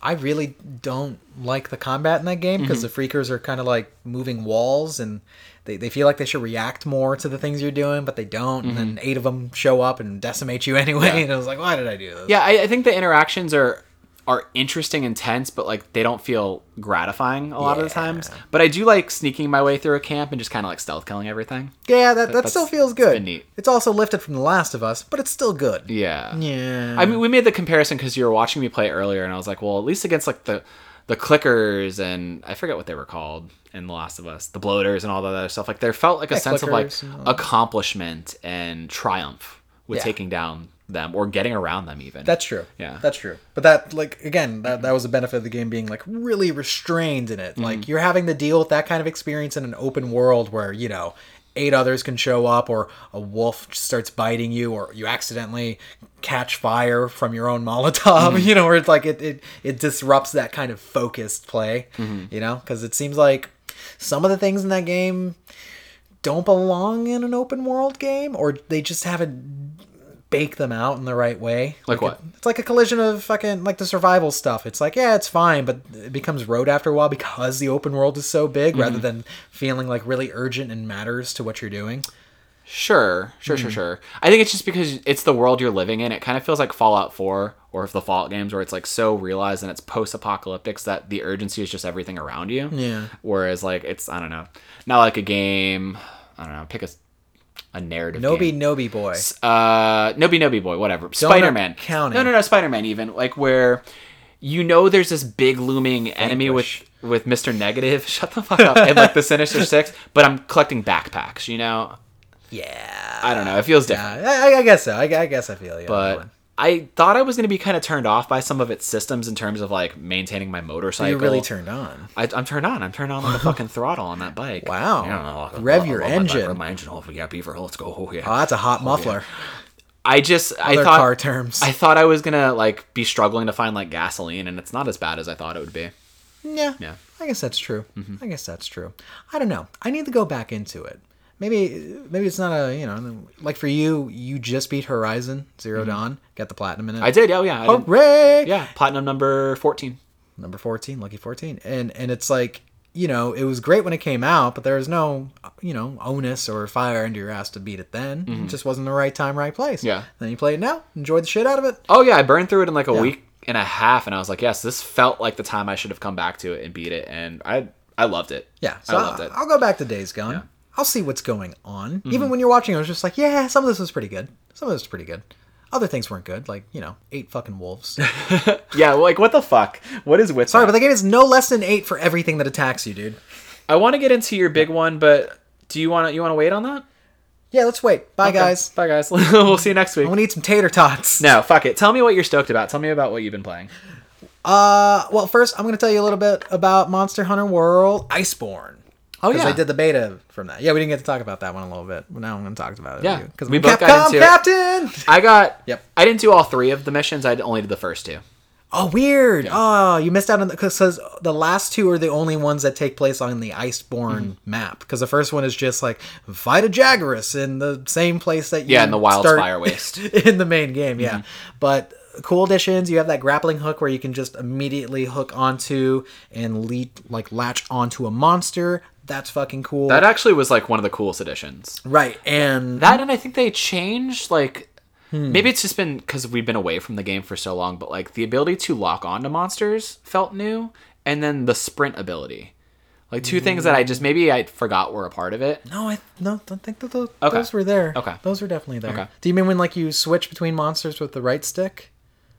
I really don't like the combat in that game because Mm-hmm. the freakers are kind of like moving walls and they, they feel like they should react more to the things you're doing, but they don't. And then eight of them show up and decimate you anyway. Mm-hmm. Yeah. And I was like, why did I do this? Yeah, I, I think the interactions are are interesting and tense, but like they don't feel gratifying a lot of the times. But I do like sneaking my way through a camp and just kind of like stealth killing everything. Yeah, that, that still feels it's good. been neat. It's also lifted from The Last of Us, but it's still good. Yeah. Yeah. I mean, we made the comparison because you were watching me play earlier, and I was like, well, at least against like the the clickers and I forget what they were called in The Last of Us, the bloaters and all that other stuff. Like there felt like a Yeah, sense of like clickers and all that. accomplishment and triumph with Yeah. taking down them or getting around them even. That's true. Yeah. That's true. But that like again, that that was a benefit of the game being like really restrained in Mm-hmm. it. Like you're having to deal with that kind of experience in an open world where, you know, eight others can show up or a wolf starts biting you or you accidentally catch fire from your own molotov, Mm-hmm. you know, where it's like it it, it disrupts that kind of focused play, Mm-hmm. you know? Cuz it seems like some of the things in that game don't belong in an open world game or they just haven't bake them out in the right way. Like what? it- it's like a collision of fucking like the survival stuff. It's like, yeah, it's fine, but it becomes road after a while because the open world is so big rather Mm-hmm. than feeling like really urgent and matters to what you're doing. Sure, sure, Hmm. sure, sure. I think it's just because it's the world you're living in. It kind of feels like Fallout 4 or if the Fallout games where it's like so realized and it's post-apocalyptic that the urgency is just everything around you. Yeah. Whereas like it's I don't know, not like a game. I don't know. Pick a a narrative. Noby game. Noby boy. Uh, Noby Noby Boy, whatever. Spider Man. County. No, no, no. Spider Man. Even like where you know there's this big looming enemy with with Mister Negative. Shut the fuck up. and like the Sinister Six, but I'm collecting backpacks. You know. Yeah. I don't know. It feels different. Yeah, I, I guess so. I, I guess I feel you. on that but one. I thought I was going to be kind of turned off by some of its systems in terms of like maintaining my motorcycle. You're really turned on. I, I'm turned on. I'm turned on on the fucking throttle on that bike. Wow. Yeah, Rev your my bike, engine. rev my engine. Oh yeah, beaver. Let's go. Oh yeah. Oh, that's a hot muffler. I just I Other thought car terms. I thought I was gonna like be struggling to find like gasoline, and it's not as bad as I thought it would be. Yeah. Yeah. I guess that's true. Mm-hmm. I guess that's true. I don't know. I need to go back into it. Maybe maybe it's not a you know like for you you just beat Horizon 0 Dawn got the platinum in it. Mm-hmm. I did. Oh yeah. I did. Yeah. Platinum number fourteen. Number fourteen, lucky fourteen, and and it's like you know it was great when it came out, but there was no you know onus or fire under your ass to beat it then. It just wasn't the right time, right place. Mm-hmm. Yeah. Then you play it now, enjoy the shit out of it. Oh yeah, I burned through it in like a week and a half, and I was like, yes, this felt like the time I should have come back to it and beat it, and I I loved it. Yeah, so I loved it. I'll go back to Days Gone. I'll see what's going on. Even when you're watching, I was just like, yeah, some of this was pretty good. Some of this was pretty good. Other things weren't good, like you know, eight fucking wolves. Yeah, like what the fuck? What is with? Sorry, that? but the game is no less than eight for everything that attacks you, dude. I want to get into your big one, but do you want to you want to wait on that? Yeah, let's wait. Bye, guys. Bye guys. we'll see you next week. I want to eat some tater tots. No, fuck it. Tell me what you're stoked about. Tell me about what you've been playing. Uh, well, first I'm going to tell you a little bit about Monster Hunter World Iceborne. Oh yeah. I did the beta from that. Yeah, we didn't get to talk about that one a little bit. But now I'm going to talk about it. Yeah, because we both got Capcom into it. Captain. I got. Yep. I didn't do all three of the missions. I only did the first two. Oh, weird. Oh, you missed out on the because the last two are the only ones that take place on the Iceborne Mm-hmm. map. Because the first one is just like fight a Jagras in the same place that you Yeah, in the Wild start Waste. in the main game. Yeah, Mm-hmm. but cool additions. You have that grappling hook where you can just immediately hook onto and lead like latch onto a monster. That's fucking cool. That actually was like one of the coolest additions. right, and That and I think they changed like Hmm. maybe it's just been because we've been away from the game for so long, but like the ability to lock onto monsters felt new, and then the sprint ability, like two things that I just maybe I forgot were a part of it. no, I no don't think that those, Okay. those were there. Okay. those were definitely there. Okay. Do you mean when like you switch between monsters with the right stick?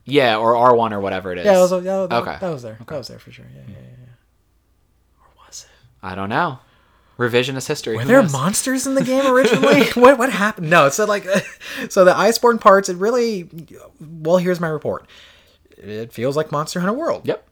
Yeah, or R one or whatever it is. Yeah, that was, yeah, that, Okay. that was there. That was there for sure. Yeah, yeah, yeah. yeah. Or was it? I don't know. Revisionist history. Were who there knows? monsters in the game originally? what what happened? No, so like, so the Iceborne parts. It really. Well, here's my report. It feels like Monster Hunter World. Yep.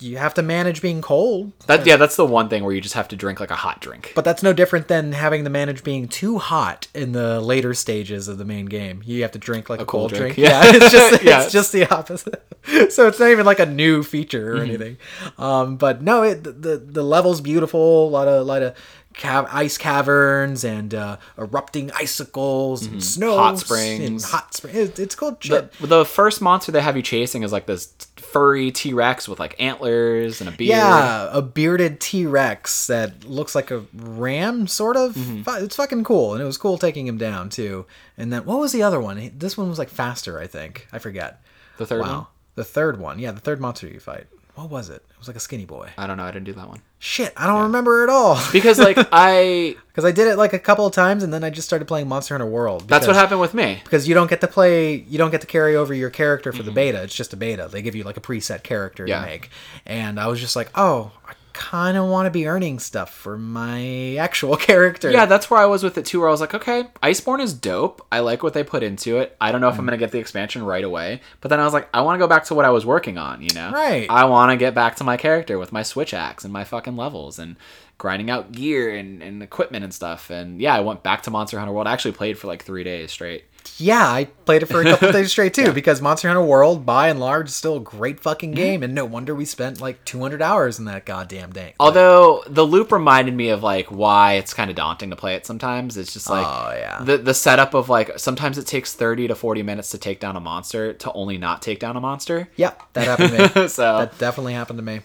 You have to manage being cold, That yeah, that's the one thing where you just have to drink like a hot drink. but that's no different than having to manage being too hot in the later stages of the main game. You have to drink like a, cold cold, drink. drink. Yeah, Yeah. it's just Yeah. it's just the opposite. so it's not even like a new feature Mm-hmm. or anything. Um, but no, it the the level's beautiful. A lot of a lot of cav- ice caverns and uh, erupting icicles and snow, Mm-hmm. Hot and springs. hot springs. It, it's cool the, the first monster they have you chasing is like this furry T Rex with like antlers and a beard. Yeah, a bearded T Rex that looks like a ram, sort of. Mm-hmm. It's fucking cool, and it was cool taking him down too. And then what was the other one? This one was like faster, I think. I forget. The third wow, one. the third one. Yeah, the third monster you fight. What was it? It was like a skinny boy. I don't know. I didn't do that one Shit, I don't remember at all. because like I. Because I did it like a couple of times, and then I just started playing Monster Hunter World. That's what happened with me. because you don't get to play you don't get to carry over your character for the Mm-hmm. beta it's just a beta they give you like a preset character Yeah. to make and i was just like oh i kind of want to be earning stuff for my actual character Yeah, that's where I was with it too. Where I was like, okay, Iceborne is dope. I like what they put into it. I don't know if Mm. I'm gonna get the expansion right away, but then I was like, I want to go back to what I was working on. You know, Right. I want to get back to my character with my switch axe and my fucking levels and grinding out gear and, and equipment and stuff. And yeah, I went back to Monster Hunter World. I actually played for like three days straight. Yeah i played it for a couple days straight too because monster hunter world by and large is still a great fucking Mm-hmm. game and no wonder we spent like 200 hours in that goddamn day Although the loop reminded me of like why it's kind of daunting to play it sometimes. It's just like Oh, yeah. the the setup of like sometimes it takes 30 to 40 minutes to take down a monster to only not take down a monster. Yep, that happened to me. So- that definitely happened to me.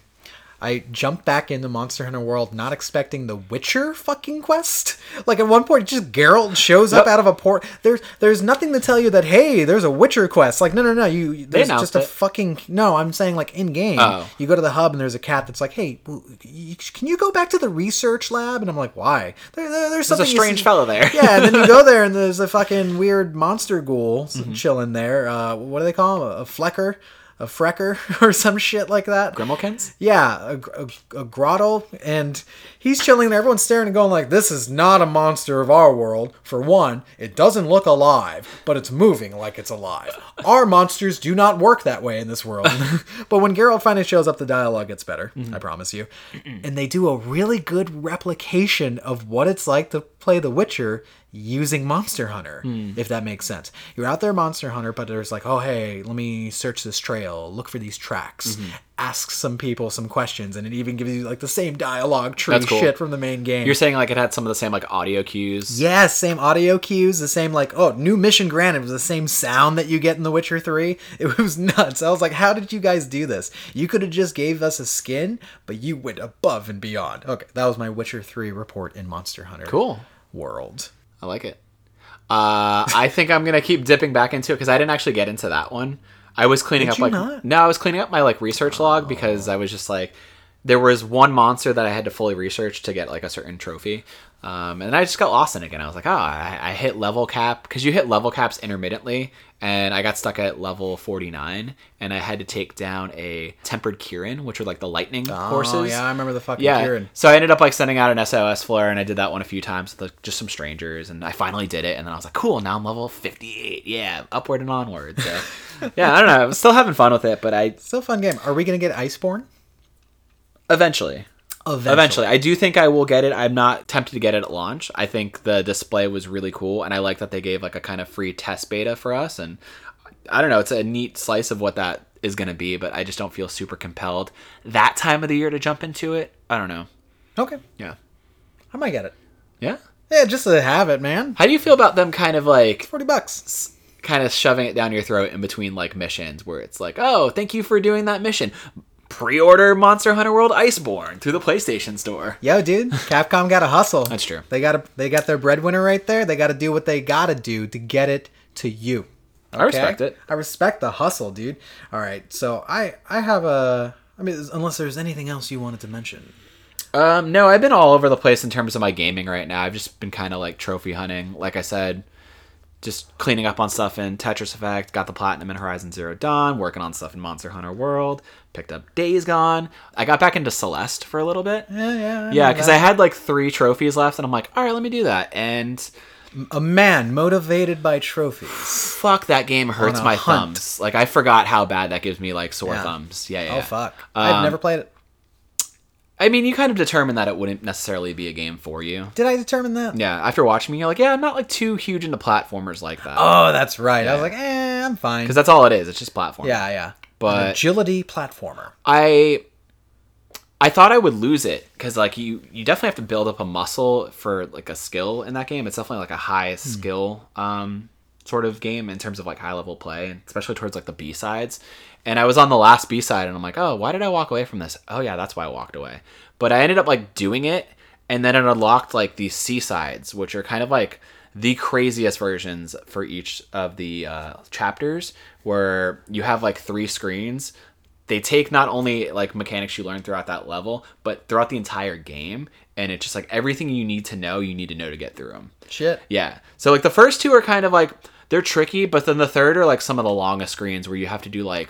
I jumped back into Monster Hunter World not expecting the Witcher fucking quest. Like at one point just Geralt shows up out of a port. There's there's nothing to tell you that hey, there's a Witcher quest. Like no no no, you there's just a it. fucking no, I'm saying like in game. Oh. You go to the hub and there's a cat that's like, "Hey, can you go back to the research lab?" And I'm like, "Why?" There, there- there's There's something a strange fellow there. yeah, and then you go there and there's a fucking weird monster ghoul Mm-hmm. chilling there. Uh, what do they call him? A, a flecker. A Frecker or some shit like that. Grimmelkins? Yeah, a, a, a grotto, and he's chilling there. Everyone's staring and going like, "This is not a monster of our world. For one, it doesn't look alive, but it's moving like it's alive. Our monsters do not work that way in this world." but when Geralt finally shows up, the dialogue gets better. Mm-hmm. I promise you. And they do a really good replication of what it's like to play The Witcher using Monster Hunter, hmm. if that makes sense. You're out there, Monster Hunter, but there's like, oh, hey, let me search this trail, look for these tracks, mm-hmm. ask some people some questions, and it even gives you like the same dialogue tree cool. shit from the main game. You're saying like it had some of the same like audio cues. Yes, same audio cues, the same like oh, new mission granted was the same sound that you get in The Witcher 3. It was nuts. I was like, how did you guys do this? You could have just gave us a skin, but you went above and beyond. Okay, that was my Witcher 3 report in Monster Hunter Cool. world. I like it. Uh, I think I'm gonna keep dipping back into it because I didn't actually get into that one. I was cleaning Did up like not? no, I was cleaning up my like research log because I was just like there was one monster that I had to fully research to get like a certain trophy. Um, and I just got lost in it again. I was like, oh, I, I hit level cap because you hit level caps intermittently, and I got stuck at level 49, and I had to take down a tempered Kirin, which are like the lightning horses. Oh, yeah, I remember the fucking Yeah. Kirin. So I ended up like sending out an SOS flare, and I did that one a few times with like, just some strangers, and I finally did it. And then I was like, cool, now I'm level 58. Yeah, upward and onward. So yeah, I don't know. I'm still having fun with it, but I Still fun game. Are we gonna get Iceborne? eventually. Eventually, I do think I will get it. I'm not tempted to get it at launch. I think the display was really cool, and I like that they gave like a kind of free test beta for us. And I don't know, it's a neat slice of what that is going to be, but I just don't feel super compelled that time of the year to jump into it. I don't know. Okay, Yeah, I might get it. yeah. Yeah, just to have it, man. How do you feel about them kind of like Forty bucks. kind of shoving it down your throat in between like missions where it's like, "Oh, thank you for doing that mission. Pre-order Monster Hunter World Iceborne through the PlayStation Store." Yo, dude, Capcom got to hustle. That's true. They got to they got their breadwinner right there. They got to do what they got to do to get it to you. I respect it. I respect the hustle, dude. All right, so I I have a. I mean, unless there's anything else you wanted to mention. Um, no, I've been all over the place in terms of my gaming right now. I've just been kind of like trophy hunting, like I said, just cleaning up on stuff in Tetris Effect. Got the platinum in Horizon Zero Dawn. Working on stuff in Monster Hunter World. Picked up Days Gone. I got back into Celeste for a little bit. Yeah, yeah. Yeah, because I had like three trophies left, and I'm like, all right, let me do that. And a man motivated by trophies. fuck, that game hurts my hunt. thumbs. Like I forgot how bad that gives me like sore Yeah. thumbs. Yeah, yeah. Oh fuck! Um, I've never played it. I mean, you kind of determined that it wouldn't necessarily be a game for you. Did I determine that? Yeah, after watching me, you're like, yeah, I'm not like too huge into platformers like that. Oh, that's right. I was like, eh, I'm fine. Because that's all it is. It's just platform. yeah, yeah. But- An agility platformer. I I thought I would lose it because like you you definitely have to build up a muscle for like a skill in that game. It's definitely like a high skill um sort of game in terms of like high level play, and especially towards like the B sides. And I was on the last B side, and I'm like, oh, why did I walk away from this? Oh yeah, that's why I walked away. But I ended up like doing it, and then it unlocked like these C sides, which are kind of like the craziest versions for each of the uh, chapters, where you have like three screens they take not only like mechanics you learn throughout that level, but throughout the entire game, and it's just like everything you need to know, you need to know to get through them. Shit. Yeah. So like the first two are kind of like they're tricky, but then the third are like some of the longest screens where you have to do like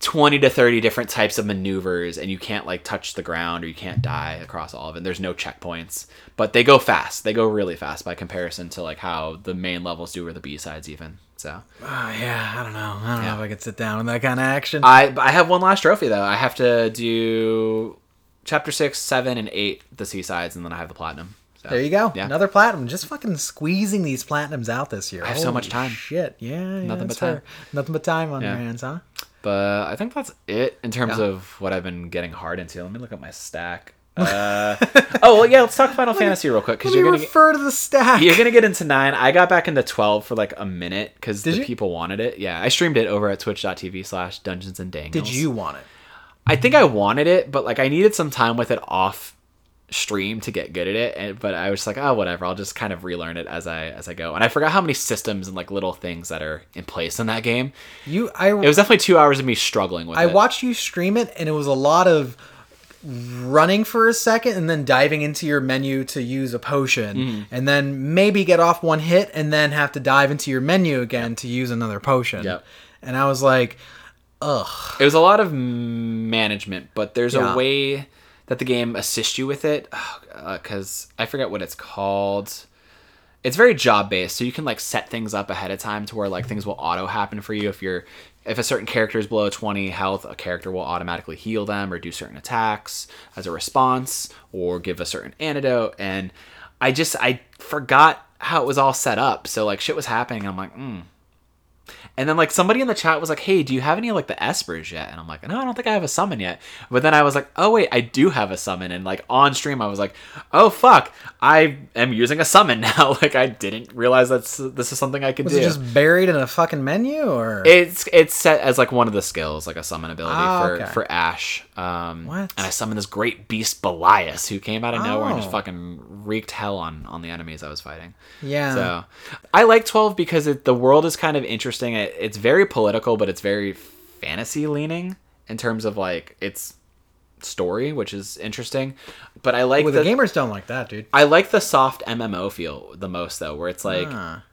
20 to 30 different types of maneuvers and you can't like touch the ground or you can't die across all of it. There's no checkpoints, but they go fast. They go really fast by comparison to like how the main levels do or the B-sides even. So, Oh yeah, I don't know. I don't Yeah. know if I could sit down with that kind of action. I I have one last trophy though. I have to do chapter six, seven, and eight, the C sides and then I have the platinum. So, there you go. Yeah. Another platinum. Just fucking squeezing these platinums out this year. I have so much time. Shit. Yeah. yeah Nothing that's but time. fair. Nothing but time on Yeah. your hands, huh? But I think that's it in terms Yeah. of what I've been getting hard into. Let me look at my stack. Uh, oh well, yeah. Let's talk Final Fantasy real quick because you're gonna get, refer to the stack. you're gonna get into nine. I got back into twelve for like a minute because the you? people wanted it. Yeah, I streamed it over at Twitch.tv slash Dungeons and Dangles. Did you want it? I think I wanted it, but like I needed some time with it off stream to get good at it. And but I was like, oh, whatever. I'll just kind of relearn it as I as I go. And I forgot how many systems and like little things that are in place in that game. You. I. It was definitely two hours of me struggling with I it. watched you stream it, and it was a lot of running for a second and then diving into your menu to use a potion Mm-hmm. and then maybe get off one hit and then have to dive into your menu again to use another potion Yep. and i was like ugh. It was a lot of management, but there's Yeah. a way that the game assists you with it because I forget what it's called. It's very job based, so you can like set things up ahead of time to where like things will auto happen for you if you're if a certain character is below 20 health, a character will automatically heal them or do certain attacks as a response or give a certain antidote. And I just I forgot how it was all set up. So like shit was happening. I'm like, mm, and then like somebody in the chat was like, "Hey, do you have any of like the espers yet?" And I'm like, "No, I don't think I have a summon yet." But then I was like, "Oh wait, I do have a summon." And like on stream, I was like, "Oh fuck, I am using a summon now." like I didn't realize that's this is something I could Was do. it just buried in a fucking menu or? It's it's set as like one of the skills, like a summon ability Ah, for okay. for Ash. Um, What? And I summoned this great beast Belias, who came out of nowhere and just Oh. fucking wreaked hell on on the enemies I was fighting. yeah. So I like 12 because it, the world is kind of interesting. It, it's very political, but it's very fantasy leaning in terms of like its story, which is interesting. But I like well, the, the gamers don't like that, dude. I like the soft MMO feel the most though, where it's like Ah.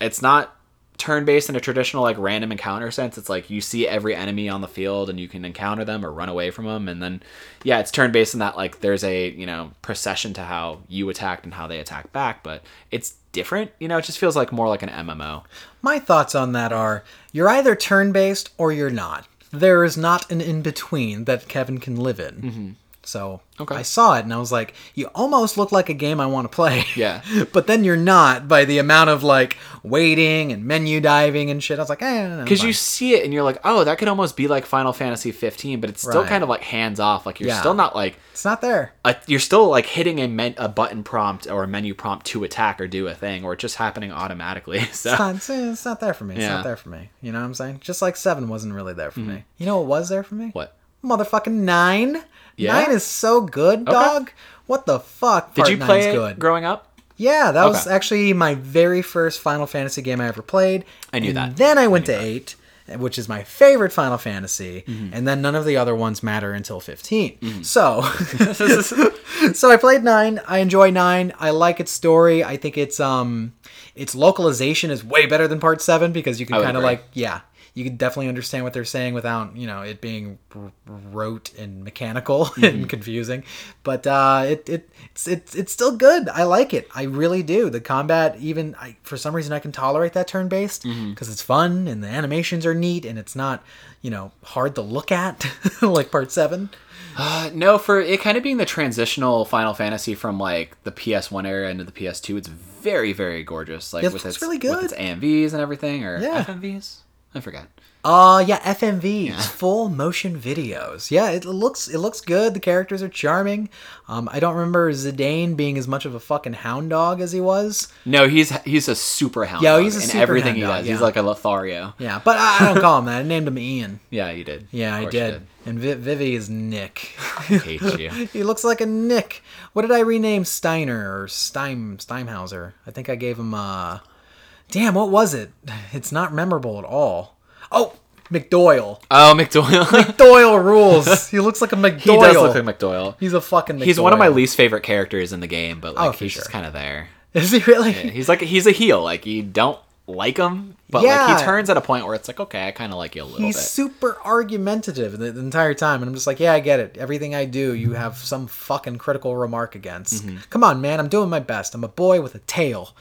it's not turn based in a traditional like random encounter sense. It's like you see every enemy on the field and you can encounter them or run away from them, and then yeah, it's turn based in that like there's a you know procession to how you attacked and how they attack back, but it's different. You know, it just feels like more like an MMO. My thoughts on that are you're either turn based or you're not. There is not an in between that Kevin can live in. Mm-hmm. So Mm-hmm. Okay. I saw it and I was like, you almost look like a game I want to play. Yeah. but then you're not by the amount of like waiting and menu diving and shit. I was like, eh. Because you see it and you're like, oh, that could almost be like Final Fantasy 15, but it's still Right. kind of like hands off. Like you're Yeah. still not like It's not there. a, you're still like hitting a, men- a button prompt or a menu prompt to attack or do a thing, or it's just happening automatically. So It's not, it's, not there for me. It's Yeah. not there for me. You know what I'm saying? Just like seven wasn't really there for me. You know what was there for me? Mm-hmm. what? Motherfucking nine. Yeah? Nine is so good, dog. What the fuck? Did Part you play it good. growing up? Yeah, that was actually my very first Final Fantasy game I ever played. I knew And that. Then I went to eight, which is my favorite Final Fantasy, Mm-hmm. and then none of the other ones matter until 15 So, so I played nine. I enjoy nine. I like its story. I think it's um, its localization is way better than Part seven because you can kind of like yeah. You can definitely understand what they're saying without, you know, it being r- rote and mechanical Mm-hmm. and confusing. But uh, it, it it's, it's it's still good. I like it. I really do. The combat, even I, for some reason, I can tolerate that turn based because Mm-hmm. it's fun and the animations are neat and it's not, you know, hard to look at like Part Seven. Uh, no, for it kind of being the transitional Final Fantasy from like the PS1 era into the PS2, it's very, very gorgeous. Like It with looks its really with good. its AMVs and everything, or Yeah. FMVs. I forgot. Uh yeah, FMVs, full motion videos. Yeah, it looks it looks good. The characters are charming. Um, I don't remember Zidane being as much of a fucking hound dog as he was. No, he's he's a super hound. Yeah, dog he's a in super everything he dog, does. He's like a Lothario. Yeah, but I, I don't call him that. I named him Ian. Yeah, you did. Yeah, I you did. And Vi- Vivi is Nick. I hate you. he looks like a Nick. What did I rename Steiner or Steim Steimhauser? I think I gave him uh Damn, what was it? It's not memorable at all. Oh, McDoyle. Oh, McDoyle. Doyle rules. He looks like a McDoyle. he does look like McDoyle. He's a fucking McDoyle. He's one of my least favorite characters in the game, but like Oh, he's just kind of there. Is he really? He's like he's a heel. Like you don't like him, but like he turns at a point where it's like, okay, I kind of like you a little He's bit. super argumentative the, the entire time, and I'm just like, yeah, I get it. Everything I do, you have some fucking critical remark against. Mm-hmm. Come on, man, I'm doing my best. I'm a boy with a tail.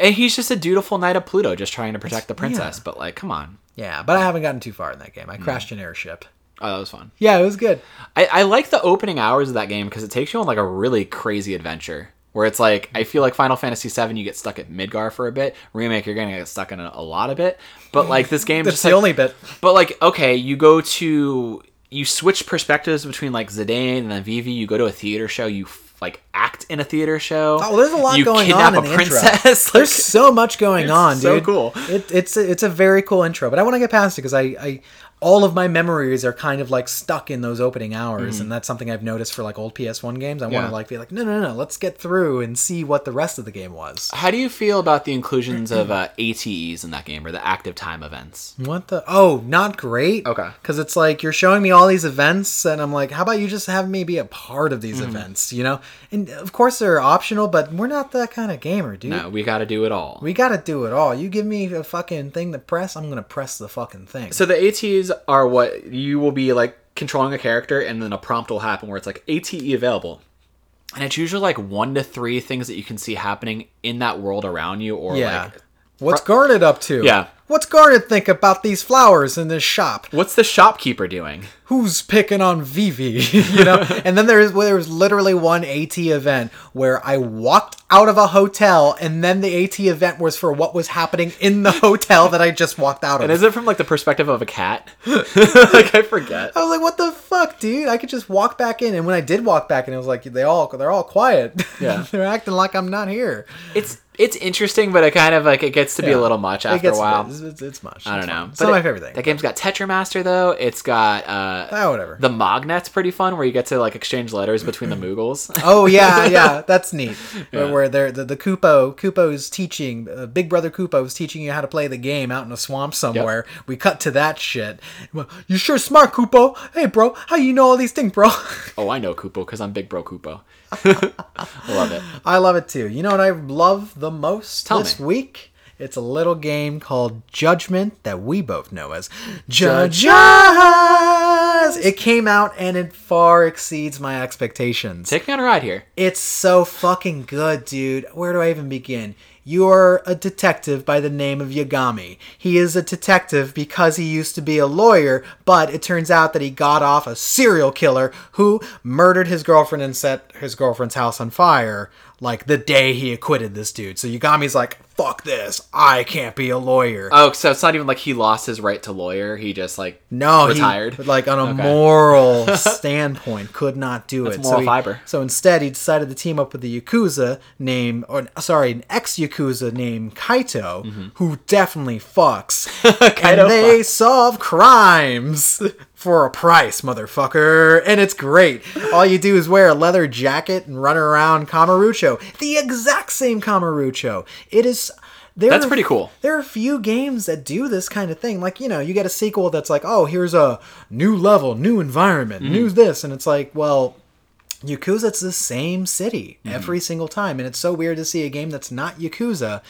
And he's just a dutiful knight of Pluto, just trying to protect the princess. But like, come on. Yeah, but I haven't gotten too far in that game. Mm. I crashed an airship. Oh, that was fun. Yeah, it was good. I, I like the opening hours of that game because it takes you on like a really crazy adventure. Where it's like I feel like Final Fantasy VII, you get stuck at Midgar for a bit. Remake, you're gonna get stuck in a, a lot of it. But like this game, That's just the like, only bit. But like, okay, you go to you switch perspectives between like Zidane and then Vivi. You go to a theater show. You like act in a theater show. Oh, there's a lot you going on in a the intro. princess. There's so much going on, so dude. cool. It, it's a, it's a very cool intro, but I want to get past it because I, I all of my memories are kind of like stuck in those opening hours, and that's something I've noticed for like old PS1 games. I want Mm-hmm. To like be like, no, no, no, let's get through and see what the rest of the game was. How do you feel about the inclusions of uh, ATEs in that game or the active time events? What the? Oh, not great. Okay. Because it's like you're showing me all these events, and I'm like, how about you just have me be a part of these Mm-hmm. events? You know, and of course they're optional, but we're not that kind of gamer, dude. No, we got to do it all. We gotta do it all. You give me a fucking thing to press, I'm gonna press the fucking thing. so the ATs are what you will be like controlling a character, and then a prompt will happen where it's like ATE available. And it's usually like one to three things that you can see happening in that world around you, or Yeah. like What's Garnet up to? Yeah. What's Garnet think about these flowers in this shop? what's the shopkeeper doing? Who's picking on Vivi? you know? and then there's there was literally one AT event where I walked out of a hotel and then the AT event was for what was happening in the hotel that I just walked out of. And is it from like the perspective of a cat? like I forget. I was like, "What the fuck, dude? I could just walk back in." And when I did walk back in, it was like they all they're all quiet. Yeah. they're acting like I'm not here. It's it's interesting, but it kind of like it gets to be Yeah. a little much after a while. It's, it's, it's much. I don't It's know. fun. It's not my favorite thing. That game's got Tetramaster though. It's got uh Ah, whatever. the Mognet's pretty fun where you get to like exchange letters between the Moogles. Oh yeah, yeah, that's neat. Where, Yeah. where they're the, the Koopo Koopo's teaching uh, Big Brother Koopo is teaching you how to play the game out in a swamp somewhere. We cut to that shit. Well, You sure smart, Koopo. Hey, bro, how you know all these things, bro? oh, I know Koopo because I'm Big Bro Koopo. I love it. I love it too. You know what I love the most Tell this me. week? It's a little game called Judgment that we both know as Judge Eyes. It came out and it far exceeds my expectations. Take me on a ride here. It's so fucking good, dude. Where do I even begin? You're a detective by the name of Yagami. He is a detective because he used to be a lawyer, but it turns out that he got off a serial killer who murdered his girlfriend and set his girlfriend's house on fire like the day he acquitted this dude. So Yagami's like, fuck this. I can't be a lawyer. Oh, so it's not even like he lost his right to lawyer. He just like No, retired. He, like on a Okay. moral standpoint, could not do it. moral so he- fiber. So instead, he decided to team up with the yakuza named, or sorry, an ex yakuza named Kaito, who definitely fucks, Mm-hmm. Kaito and they solve crimes for a price, motherfucker. And it's great. All you do is wear a leather jacket and run around Kamurocho, the exact same Kamurocho. It is. There That's are- pretty cool. There are a few games that do this kind of thing. Like, you know, you get a sequel that's like, oh, here's a new level, new environment, Mm-hmm. new this. And it's like, well, Yakuza, it's the same city Mm-hmm. every single time. And it's so weird to see a game that's not Yakuza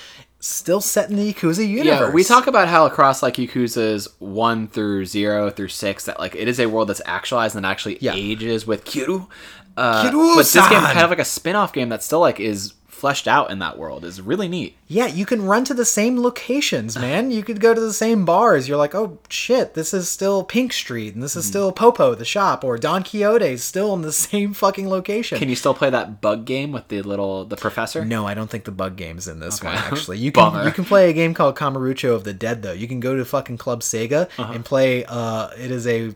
still set in the Yakuza universe. Yeah, we talk about how across like Yakuza's one through zero through six that like it is a world that's actualized and actually Yeah. ages with Kiryu. Uh, Kiryu-san! but this game kind of like a spin-off game that still like is fleshed out in that world is really neat. Yeah, you can run to the same locations, man. You could go to the same bars. You're like, oh shit, this is still Pink Street, and this is still Popo, the shop, or Don Quixote's still in the same fucking location. Can you still play that bug game with the little the professor? No, I don't think the bug game's in this one. Actually, you can you can play a game called Kamurocho of the Dead though. You can go to fucking Club Sega Uh-huh. and play. Uh, it is a.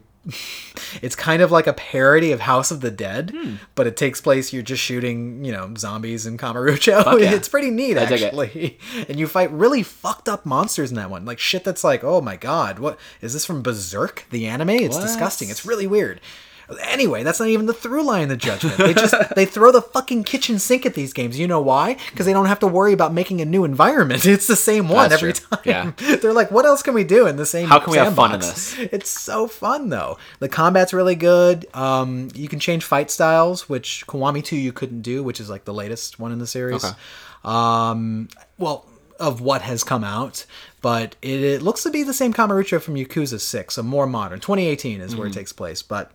It's kind of like a parody of House of the Dead, Hmm. but it takes place. You're just shooting, you know, zombies and Kamurocho. yeah. It's pretty neat, I actually. And you fight really fucked up monsters in that one, like shit that's like, oh my god, what is this from Berserk, the anime? It's What? disgusting. It's really weird. Anyway, that's not even the through line of the judgment. They just they throw the fucking kitchen sink at these games. You know why? Because they don't have to worry about making a new environment. It's the same one That's every true. time. Yeah. They're like, what else can we do in the same? How can we have fun in sandbox? this? It's so fun though. The combat's really good. Um, you can change fight styles, which Kiwami 2 you couldn't do, which is like the latest one in the series. Okay. Um, well, of what has come out, but it, it looks to be the same Kamurocho from Yakuza 6, a more modern. 2018 is Mm-hmm. where it takes place, but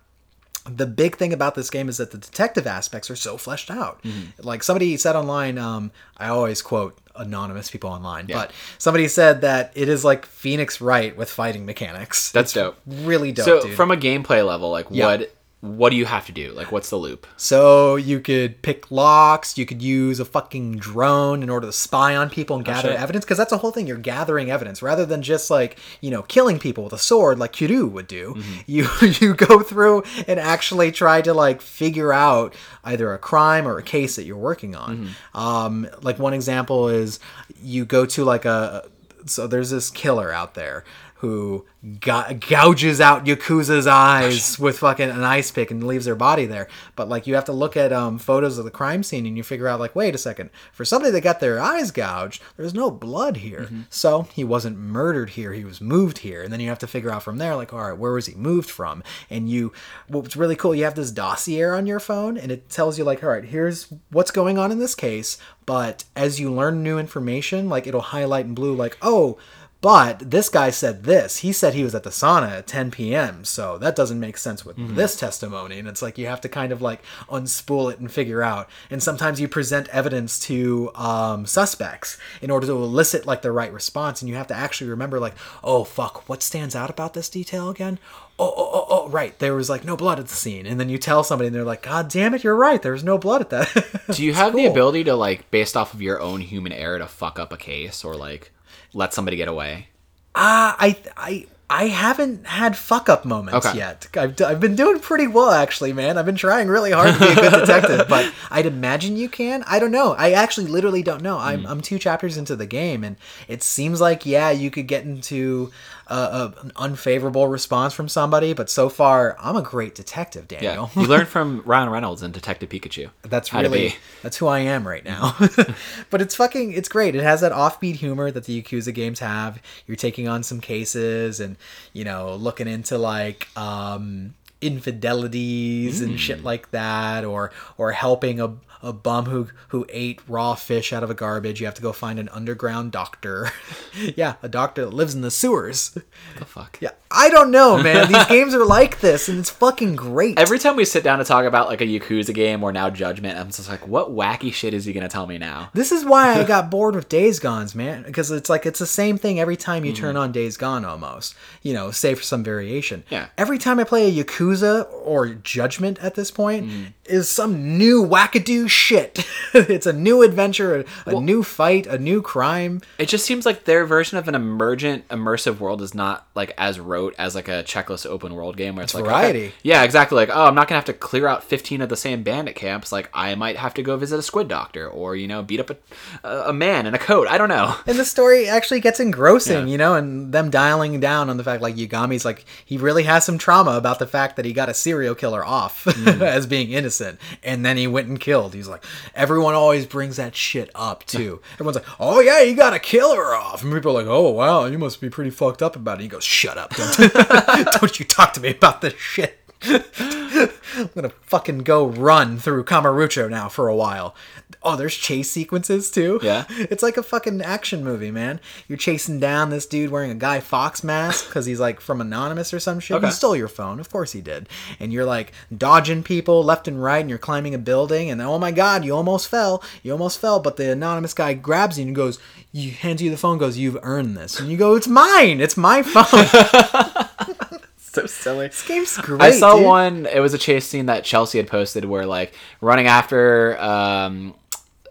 the big thing about this game is that the detective aspects are so fleshed out. Mm-hmm. Like somebody said online, um, I always quote anonymous people online, but somebody said that it is like Phoenix Wright with fighting mechanics. That's dope. really dope, so dude. from a gameplay level, like Yeah. what what do you have to do? Like what's the loop? So you could pick locks, you could use a fucking drone in order to spy on people and gather shit. evidence because that's the whole thing. You're gathering evidence rather than just like you know killing people with a sword like Kiryu would do. You you go through and actually try to like figure out either a crime or a case that you're working on. Um, like one example is you go to like a so there's this killer out there who gou- gouges out Yakuza's eyes with fucking an ice pick and leaves their body there. But like you have to look at um, photos of the crime scene and you figure out like, wait a second, for somebody that got their eyes gouged, there's no blood here. So he wasn't murdered here. He was moved here. And then you have to figure out from there like, all right, where was he moved from? And you, what's really cool, you have this dossier on your phone and it tells you like, all right, here's what's going on in this case. But as you learn new information, like it'll highlight in blue, like, oh, But this guy said this. He said he was at the sauna at 10 p.m. So that doesn't make sense with this testimony. And it's like you have to kind of like unspool it and figure out. And sometimes you present evidence to um, suspects in order to elicit like the right response. And you have to actually remember like, oh fuck, what stands out about this detail again? Oh, oh, oh, oh, right. There was like no blood at the scene. And then you tell somebody and they're like, God damn it, you're right. There was no blood at that. Do you have the ability to like, based off of your own human error, to fuck up a case or like let somebody get away? Uh, I I I haven't had fuck up moments Okay. yet. I've, d- I've been doing pretty well actually, man. I've been trying really hard to be a good detective, but I'd imagine you can. I don't know. I actually literally don't know. I'm I'm two chapters into the game, and it seems like yeah, you could get into a, a, an unfavorable response from somebody, but so far I'm a great detective, Daniel. Yeah, you learned from Ryan Reynolds and Detective Pikachu. That's really that's who I am right now. but it's fucking it's great. It has that offbeat humor that the Yakuza games have. You're taking on some cases and you know looking into like um infidelities and shit like that or or helping a a bum who who ate raw fish out of a garbage. You have to go find an underground doctor. yeah, a doctor that lives in the sewers. What the fuck? Yeah, I don't know, man. These games are like this, and it's fucking great. Every time we sit down to talk about like a Yakuza game or now Judgment, I'm just like, what wacky shit is he gonna tell me now? This is why I got bored with Days Gone's, man, because it's like it's the same thing every time you hmm. turn on Days Gone almost. You know, save for some variation. Yeah. Every time I play a Yakuza or Judgment at this point hmm. Is some new wackadoo shit. it's a new adventure, a, a new fight, a new crime. It just seems like their version of an emergent, immersive world is not like as rote as like a checklist open world game where it's, like okay- variety. yeah, exactly. Like, oh, I'm not gonna have to clear out 15 of the same bandit camps. Like, I might have to go visit a squid doctor or you know beat up a, a man in a coat. I don't know. And the story actually gets engrossing, Yeah. you know, and them dialing down on the fact like Yagami's like he really has some trauma about the fact that he got a serial killer off mm. as being innocent and then he went and killed. He's like everyone always brings that shit up too. Everyone's like, "Oh yeah, you got a killer off." And people are like, "Oh wow, you must be pretty fucked up about it." He goes, "Shut up. Don't don't you talk to me about this shit." I'm gonna fucking go run through Kamurocho now for a while. Oh, there's chase sequences too. Yeah. It's like a fucking action movie, man. You're chasing down this dude wearing a Guy Fawkes mask because he's like from Anonymous or some shit. Okay. He stole your phone, of course he did. And you're like dodging people left and right, and you're climbing a building, and oh my god, you almost fell. You almost fell, but the anonymous guy grabs you and goes, "You hands you the phone, goes, you've earned this," and you go, "It's mine. It's my phone." So silly. this game's great. I saw dude. one. It was a chase scene that Chelsea had posted where like running after um,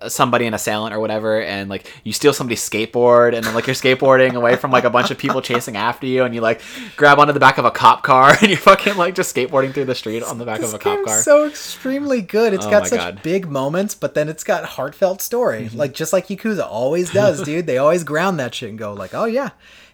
somebody an assailant or whatever, and like you steal somebody's skateboard, and then like you're skateboarding away from like a bunch of people chasing after you, and you like grab onto the back of a cop car, and you're fucking like just skateboarding through the street on the back This of a cop car. so extremely good. It's Oh got such God. Mm-hmm. big moments, but then it's got heartfelt story. Like just like Yakuza always does, dude. They always ground that shit and go like, "Oh yeah,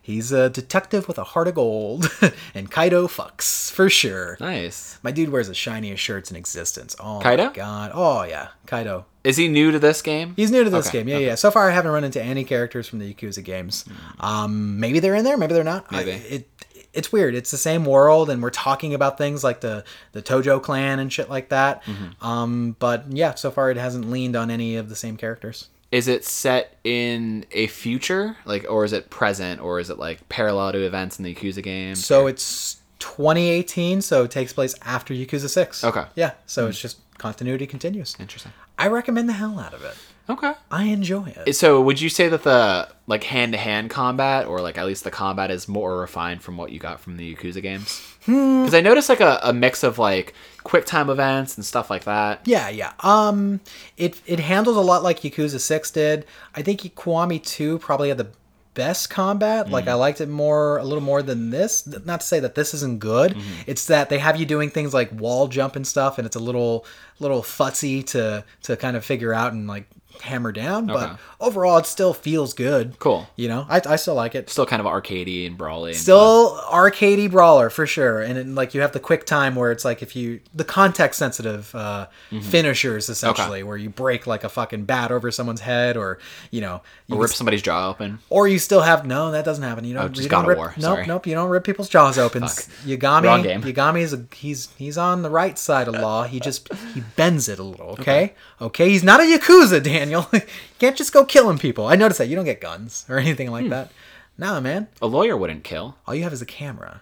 he's a detective with a heart of gold." and Kaito fucks for sure. nice. My dude wears the shiniest shirts in existence. Oh Kaito? my god. Oh yeah, Kaito. Is he new to this game? He's new to this Okay, game. Yeah, yeah. So far, I haven't run into any characters from the Yakuza games. Um, maybe they're in there. Maybe they're not. I- Maybe. it it's weird. It's the same world, and we're talking about things like the the Tojo clan and shit like that. Um, but yeah, so far it hasn't leaned on any of the same characters. Is it set in a future, like, or is it present, or is it like parallel to events in the Yakuza game? So it's 2018, so it takes place after Yakuza Six. Okay. Yeah. So hmm. it's just continuity continues. Interesting. I recommend the hell out of it. Okay. I enjoy it. So would you say that the like hand to hand combat, or like at least the combat, is more refined from what you got from the Yakuza games? Hmm. Because I noticed like a, a mix of like quick time events and stuff like that. Yeah, yeah. Um, it it handles a lot like Yakuza Six did. I think Kiwami Two probably had the best combat. Like mm-hmm. I liked it more, a little more than this. Not to say that this isn't good. Mm-hmm. It's that they have you doing things like wall jump and stuff, and it's a little little futzy to to kind of figure out and like hammer down. Okay. But overall, it still feels good. Cool. You know, I I still like it. Still kind of arcadey and brawly. and fun. Still arcadey brawler for sure, and then, like you have the quick time where it's like if you the context sensitive uh, finishers essentially, where you break like a fucking bat over someone's head, or you know, you Or rip somebody's jaw open. or you still have no, that doesn't happen. You don't. Oh, just you don't rip, War, Nope, sorry. nope. You don't rip people's jaws open. Yagami, Wrong game. Yagami is a, he's he's on the right side of law. He just he bends it a little. Okay, okay. He's not a yakuza, Daniel. you can't just go killing people. I noticed that you don't get guns or anything Hmm. like that. Nah, man. A lawyer wouldn't kill. All you have is a camera.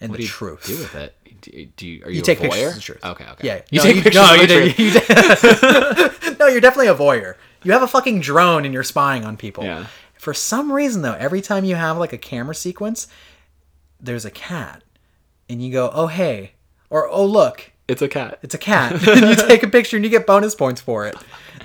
And What the do you truth. do with it? Do, do you, are you, You a take voyeur? pictures truth. Okay, okay. Yeah. You no, take you, pictures no, of the you, truth. you- you- no, you're definitely a voyeur. You have a fucking drone and you're spying on people. Yeah. For some reason, though, every time you have like a camera sequence, there's a cat, and you go, "Oh hey," or "Oh look, It's a cat. it's a cat." and you take a picture and you get bonus points for it.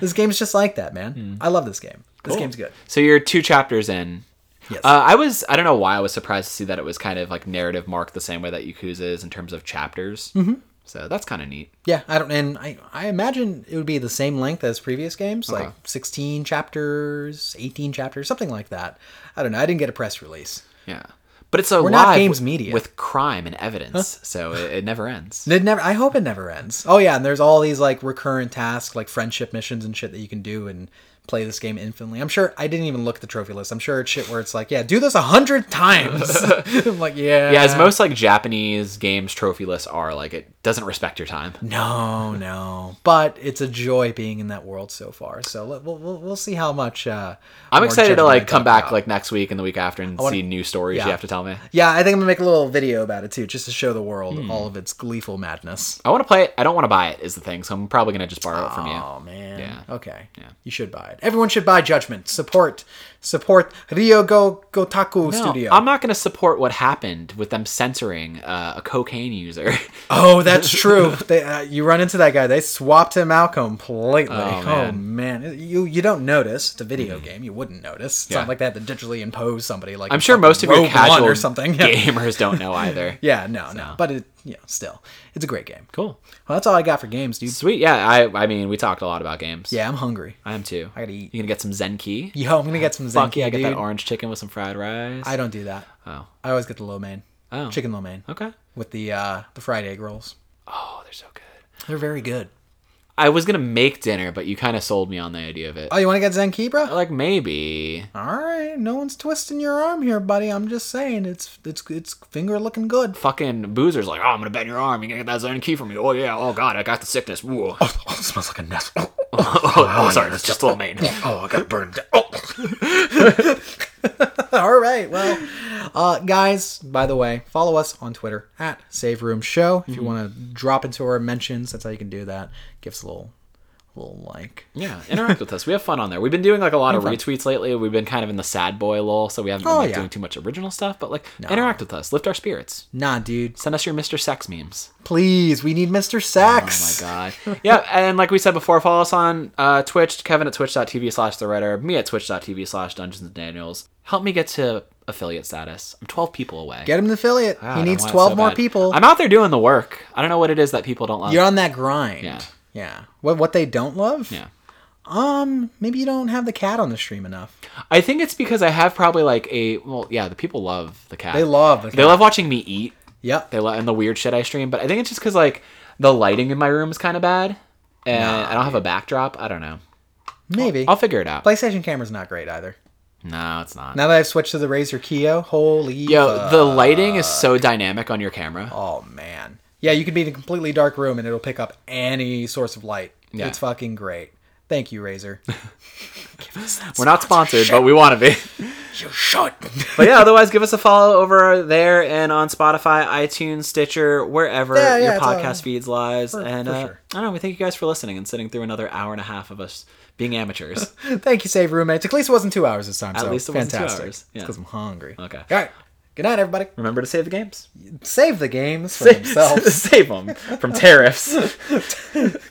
This game's just like that, man. Hmm. I love this game. This game's good. So you're two chapters in. Yes. Uh, I was I don't know why I was surprised to see that it was kind of like narrative marked the same way that Yakuza is in terms of chapters. Mm-hmm. So that's kind of neat. Yeah, I don't, and I, I imagine it would be the same length as previous games, like 16 chapters, 18 chapters, something like that. I don't know. I didn't get a press release. Yeah, but it's a We're not games with, media. with crime and evidence, so it, it never ends. It never. I hope it never ends. Oh yeah, and there's all these like recurrent tasks, like friendship missions and shit that you can do and play this game infinitely. I'm sure I didn't even look at the trophy list. I'm sure it's shit where it's like, yeah, do this a hundred times. I'm like, yeah, Yeah, as most like Japanese games trophy lists are, like it doesn't respect your time. No, no, but it's a joy being in that world so far. So we'll we'll, we'll see how much. Uh, I'm excited to like come back about. like next week and the week after and wanna- see new stories yeah. you have to tell me. Yeah, I think I'm gonna make a little video about it too, just to show the world Hmm. all of its gleeful madness. I want to play it. I don't want to buy it. Is the thing, so I'm probably gonna just borrow it from you. Oh man. Yeah. Okay. Yeah. You should buy it. Everyone should buy Judgment. Support, support Ryogo Gotaku No, Studio. I'm not going to support what happened with them censoring uh, a cocaine user. Oh, that's true. they, uh, you run into that guy. They swapped him out completely. Oh man. man, you you don't notice. It's a video game. You wouldn't notice. It's Yeah. not like they have to digitally impose somebody. Like I'm sure most of your casual or something. Gamers don't know either. Yeah, no, no. But it, you know, still, it's a great game. Cool. Well, that's all I got for games, dude. Sweet. Yeah, I I mean, we talked a lot about games. Yeah, I'm hungry. I am too. I gotta eat. You gonna get some Zenki? Yo, I'm gonna get some Fuck yeah, I get dude. that orange chicken with some fried rice. I don't do that. Oh. I always get the lo mein, Oh. chicken lo mein, Okay. with the uh, the fried egg rolls. Oh, they're so good. They're very good. I was gonna make dinner, but you kind of sold me on the idea of it. Oh, you want to get Zenki, bro? like maybe. All right, no one's twisting your arm here, buddy. I'm just saying, it's it's it's finger looking good. Fucking boozer's like, oh, I'm gonna bend your arm. You gonna get that Zenki from me? Oh yeah. Oh god, I got the sickness. Whoa. Oh, oh it smells like a nest. Oh, oh, oh, sorry, that's just little main. Oh I got burned. All right, well, uh, guys. By the way, follow us on Twitter at Save Room Show. If you want to drop into our mentions, that's how you can do that. Give us a little, little like. Yeah, interact with us. We have fun on there. We've been doing like a lot of fun. retweets lately. We've been kind of in the sad boy lull, so we haven't been Oh, like, yeah. doing too much original stuff. But like, interact with us, lift our spirits. Nah, dude. Send us your Mr. Sex memes. Please, we need Mr. Sex. Oh my god. yeah, and like we said before, follow us on uh, Twitch, Kevin at twitch.tv slash the writer, me at twitch.tv slash Dungeons and Daniels. Help me get to affiliate status. I'm 12 people away. Get him an affiliate. He needs 12 so more bad. people. I'm out there doing the work. I don't know what it is that people don't love. You're on that grind. Yeah. Yeah. What what they don't love? yeah. Um, maybe you don't have the cat on the stream enough. I think it's because I have probably like a well, yeah. The people love the cat. They love the cat. They love watching me eat. Yep. They love and the weird shit I stream. But I think it's just because like the lighting in my room is kind of bad, and I don't have a backdrop. I don't know. Maybe. I'll figure it out. PlayStation camera's not great either. no, it's not. Now that I've switched to the Razer Kiyo, holy Yo, fuck. the lighting is so dynamic on your camera. Oh man. Yeah, you can be in a completely dark room and it'll pick up any source of light. Yeah. It's fucking great. Thank you, Razer. We're not sponsored, but we want to be. You should. But yeah, otherwise, give us a follow over there and on Spotify, iTunes, Stitcher, wherever Yeah, yeah, your it's all- podcast feeds lies. and for uh, sure. I don't know. We thank you guys for listening and sitting through another hour and a half of us being amateurs. Thank you, Save Roommates. At least it wasn't two hours this time. At so least it wasn't two fantastic. hours, yeah. Because I'm hungry. Okay. All right. Good night, everybody. Remember to save the games. Save the games for themselves. Save them from tariffs.